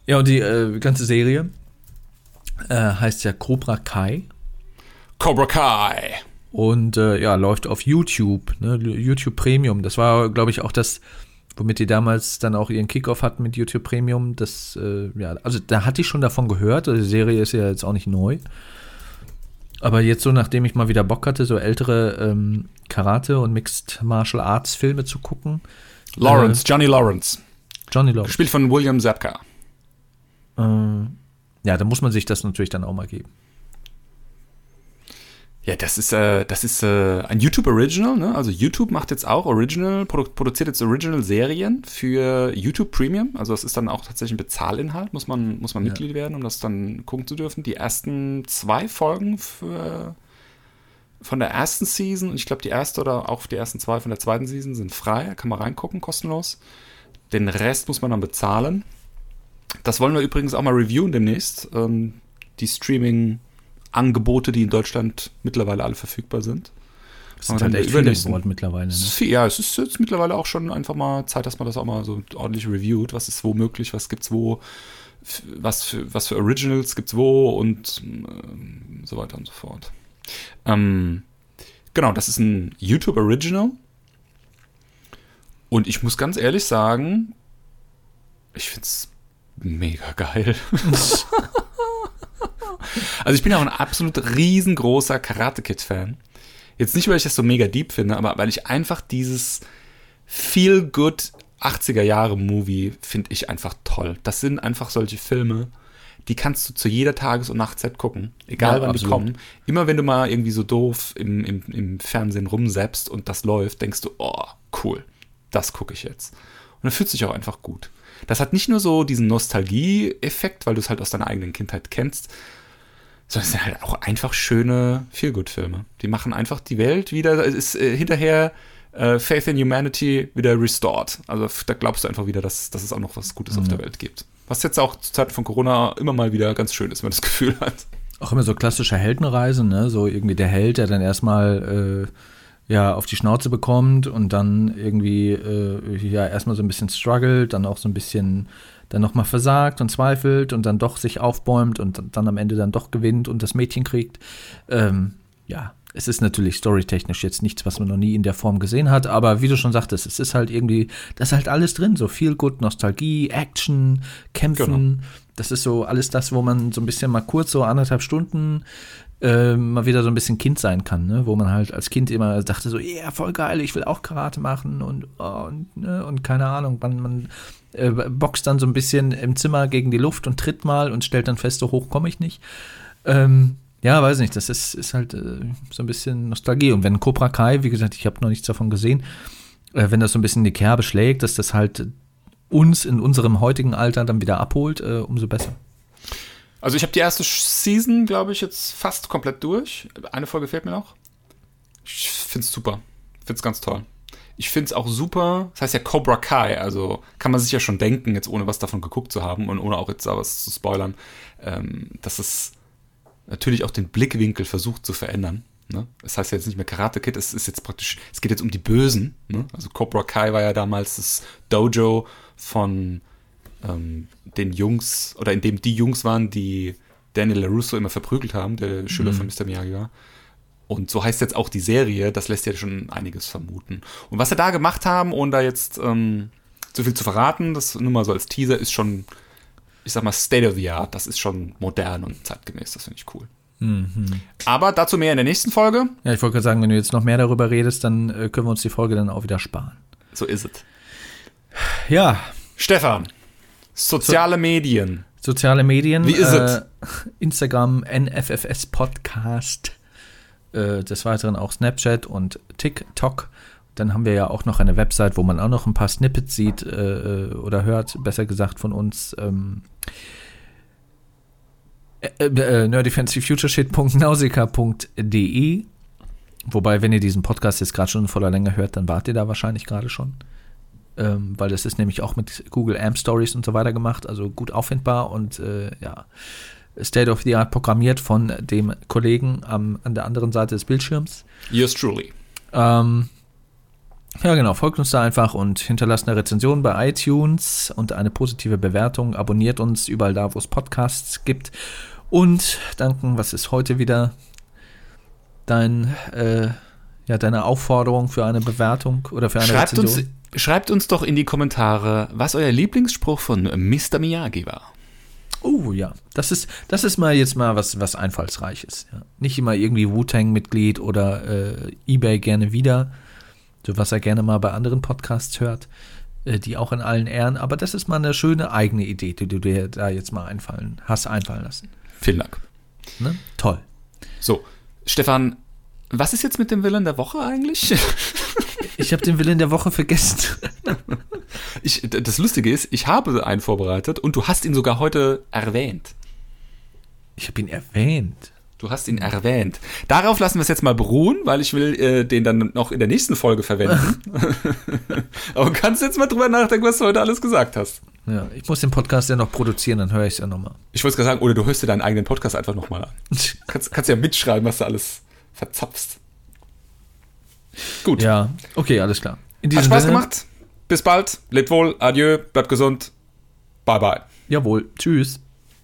Ja, und die äh, ganze Serie äh, heißt ja Cobra Kai Cobra Kai. und äh, ja, läuft auf YouTube, ne? YouTube Premium. Das war, glaube ich, auch das, womit die damals dann auch ihren Kickoff hatten mit YouTube Premium. Das, äh, ja, also da hatte ich schon davon gehört. Also die Serie ist ja jetzt auch nicht neu. Aber jetzt so, nachdem ich mal wieder Bock hatte, so ältere ähm, Karate- und Mixed Martial Arts Filme zu gucken. Lawrence, Johnny Lawrence. Johnny Lawrence. Gespielt von William Zabka. Äh, ja, da muss man sich das natürlich dann auch mal geben. Ja, das ist, äh, das ist äh, ein YouTube Original, ne? Also YouTube macht jetzt auch Original, produ produziert jetzt Original-Serien für YouTube Premium. Also das ist dann auch tatsächlich ein Bezahlinhalt, muss man, muss man Ja. Mitglied werden, um das dann gucken zu dürfen. Die ersten zwei Folgen für, von der ersten Season, und ich glaube die erste oder auch die ersten zwei von der zweiten Season sind frei, kann man reingucken, kostenlos. Den Rest muss man dann bezahlen. Das wollen wir übrigens auch mal reviewen demnächst. Ähm, die Streaming-Angebote, die in Deutschland mittlerweile alle verfügbar sind. Das sind halt echt viele geworden mittlerweile. Ist Ne? ja, es ist jetzt mittlerweile auch schon einfach mal Zeit, dass man das auch mal so ordentlich reviewt. Was ist wo möglich, was gibt's wo, was für, was für Originals gibt's wo und ähm, so weiter und so fort. Ähm, genau, das ist ein YouTube Original. Und ich muss ganz ehrlich sagen, ich find's mega geil. also ich bin ja auch ein absolut riesengroßer Karate Kid Fan. Jetzt nicht, weil ich das so mega deep finde, aber weil ich einfach dieses Feel Good 80er Jahre Movie finde ich einfach toll. Das sind einfach solche Filme, die kannst du zu jeder Tages- und Nachtzeit gucken, egal Ja, wann absolut. die kommen. Immer wenn du mal irgendwie so doof im, im, im Fernsehen rumseppst und das läuft, denkst du, oh, cool, das gucke ich jetzt. Und dann fühlt sich auch einfach gut. Das hat nicht nur so diesen Nostalgie-Effekt, weil du es halt aus deiner eigenen Kindheit kennst, sondern es sind halt auch einfach schöne Feelgood-Filme. Die machen einfach die Welt wieder, es ist äh, hinterher äh, Faith in Humanity wieder restored. Also da glaubst du einfach wieder, dass, dass es auch noch was Gutes auf der Welt gibt. Was jetzt auch zu Zeiten von Corona immer mal wieder ganz schön ist, wenn man das Gefühl hat. Auch immer so klassische Heldenreisen, ne? So irgendwie der Held, der dann erstmal äh, ja auf die Schnauze bekommt und dann irgendwie äh, ja erstmal so ein bisschen struggelt, dann auch so ein bisschen dann nochmal versagt und zweifelt und dann doch sich aufbäumt und dann am Ende dann doch gewinnt und das Mädchen kriegt. Ähm, ja, es ist natürlich storytechnisch jetzt nichts, was man noch nie in der Form gesehen hat, aber wie du schon sagtest, es ist halt irgendwie, das ist halt alles drin, so viel gut Nostalgie, Action, Kämpfen. Das ist so alles das, wo man so ein bisschen mal kurz so anderthalb Stunden äh, mal wieder so ein bisschen Kind sein kann, ne? wo man halt als Kind immer dachte so, ja, voll geil, ich will auch Karate machen und, und, ne? und keine Ahnung, man, man äh, boxt dann so ein bisschen im Zimmer gegen die Luft und tritt mal und stellt dann fest, so hoch komme ich nicht. Ähm, ja, weiß nicht, das ist, ist halt äh, so ein bisschen Nostalgie. Und wenn Cobra Kai, wie gesagt, ich habe noch nichts davon gesehen, äh, wenn das so ein bisschen die Kerbe schlägt, dass das halt uns in unserem heutigen Alter dann wieder abholt, äh, umso besser. Also ich habe die erste Season, glaube ich, jetzt fast komplett durch. Eine Folge fehlt mir noch. Ich finde es super. Finde es ganz toll. Ich finde es auch super, das heißt ja Cobra Kai, also kann man sich ja schon denken, jetzt ohne was davon geguckt zu haben und ohne auch jetzt da was zu spoilern, ähm, dass es natürlich auch den Blickwinkel versucht zu verändern. Ne? Das heißt ja jetzt nicht mehr Karate Kid, es ist jetzt praktisch, es geht jetzt um die Bösen. Ne? Also Cobra Kai war ja damals das Dojo von ähm, den Jungs, oder in dem die Jungs waren, die Daniel LaRusso immer verprügelt haben, der Schüler von Mr. Miyagi war. Und so heißt jetzt auch die Serie, das lässt ja schon einiges vermuten. Und was sie da gemacht haben, ohne da jetzt ähm, zu viel zu verraten, das nur mal so als Teaser, ist schon, ich sag mal, State of the Art. Das ist schon modern und zeitgemäß, das finde ich cool. Aber dazu mehr in der nächsten Folge. Ja, ich wollte gerade sagen, wenn du jetzt noch mehr darüber redest, dann äh, können wir uns die Folge dann auch wieder sparen. So ist es. Ja, Stefan, soziale Medien. soziale Medien. Wie ist äh, es? Instagram, NFFS Podcast. Äh, des Weiteren auch Snapchat und TikTok. Dann haben wir ja auch noch eine Website, wo man auch noch ein paar Snippets sieht äh, oder hört, besser gesagt von uns. Ähm, äh, äh, Wobei, wenn ihr diesen Podcast jetzt gerade schon in voller Länge hört, dann wart ihr da wahrscheinlich gerade schon. Ähm, weil das ist nämlich auch mit Google AMP Stories und so weiter gemacht, also gut auffindbar und äh, ja, State of the Art programmiert von dem Kollegen am, an der anderen Seite des Bildschirms. Yours truly. Ähm, ja, genau. Folgt uns da einfach und hinterlasst eine Rezension bei iTunes und eine positive Bewertung. Abonniert uns überall da, wo es Podcasts gibt. Und danken, was ist heute wieder dein, äh, ja, deine Aufforderung für eine Bewertung oder für eine Schreibt uns, Rezension? Schreibt uns doch in die Kommentare, was euer Lieblingsspruch von Mr. Miyagi war. Oh ja, das ist, das ist mal jetzt mal was, was Einfallsreiches. Ja. Nicht immer irgendwie Wu-Tang-Mitglied oder äh, Ebay gerne wieder, so was er gerne mal bei anderen Podcasts hört, äh, die auch in allen Ehren. Aber das ist mal eine schöne eigene Idee, die du dir da jetzt mal einfallen, hast einfallen lassen. Vielen Dank. Ne? Toll. So, Stefan, was ist jetzt mit dem Willen der Woche eigentlich? Ich habe den Willen der Woche vergessen. Ich, das Lustige ist, ich habe einen vorbereitet und du hast ihn sogar heute erwähnt. Ich habe ihn erwähnt. Du hast ihn erwähnt. Darauf lassen wir es jetzt mal beruhen, weil ich will äh, den dann noch in der nächsten Folge verwenden. Aber kannst jetzt mal drüber nachdenken, was du heute alles gesagt hast. Ja, ich muss den Podcast ja noch produzieren, dann höre ich es ja nochmal. Ich wollte gerade sagen, oder du hörst dir deinen eigenen Podcast einfach nochmal an. Kannst, kannst ja mitschreiben, was du alles verzapfst. Gut. Ja, okay, alles klar. Hat Spaß Sinne- gemacht. Bis bald. Lebt wohl. Adieu. Bleibt gesund. Bye bye. Jawohl. Tschüss.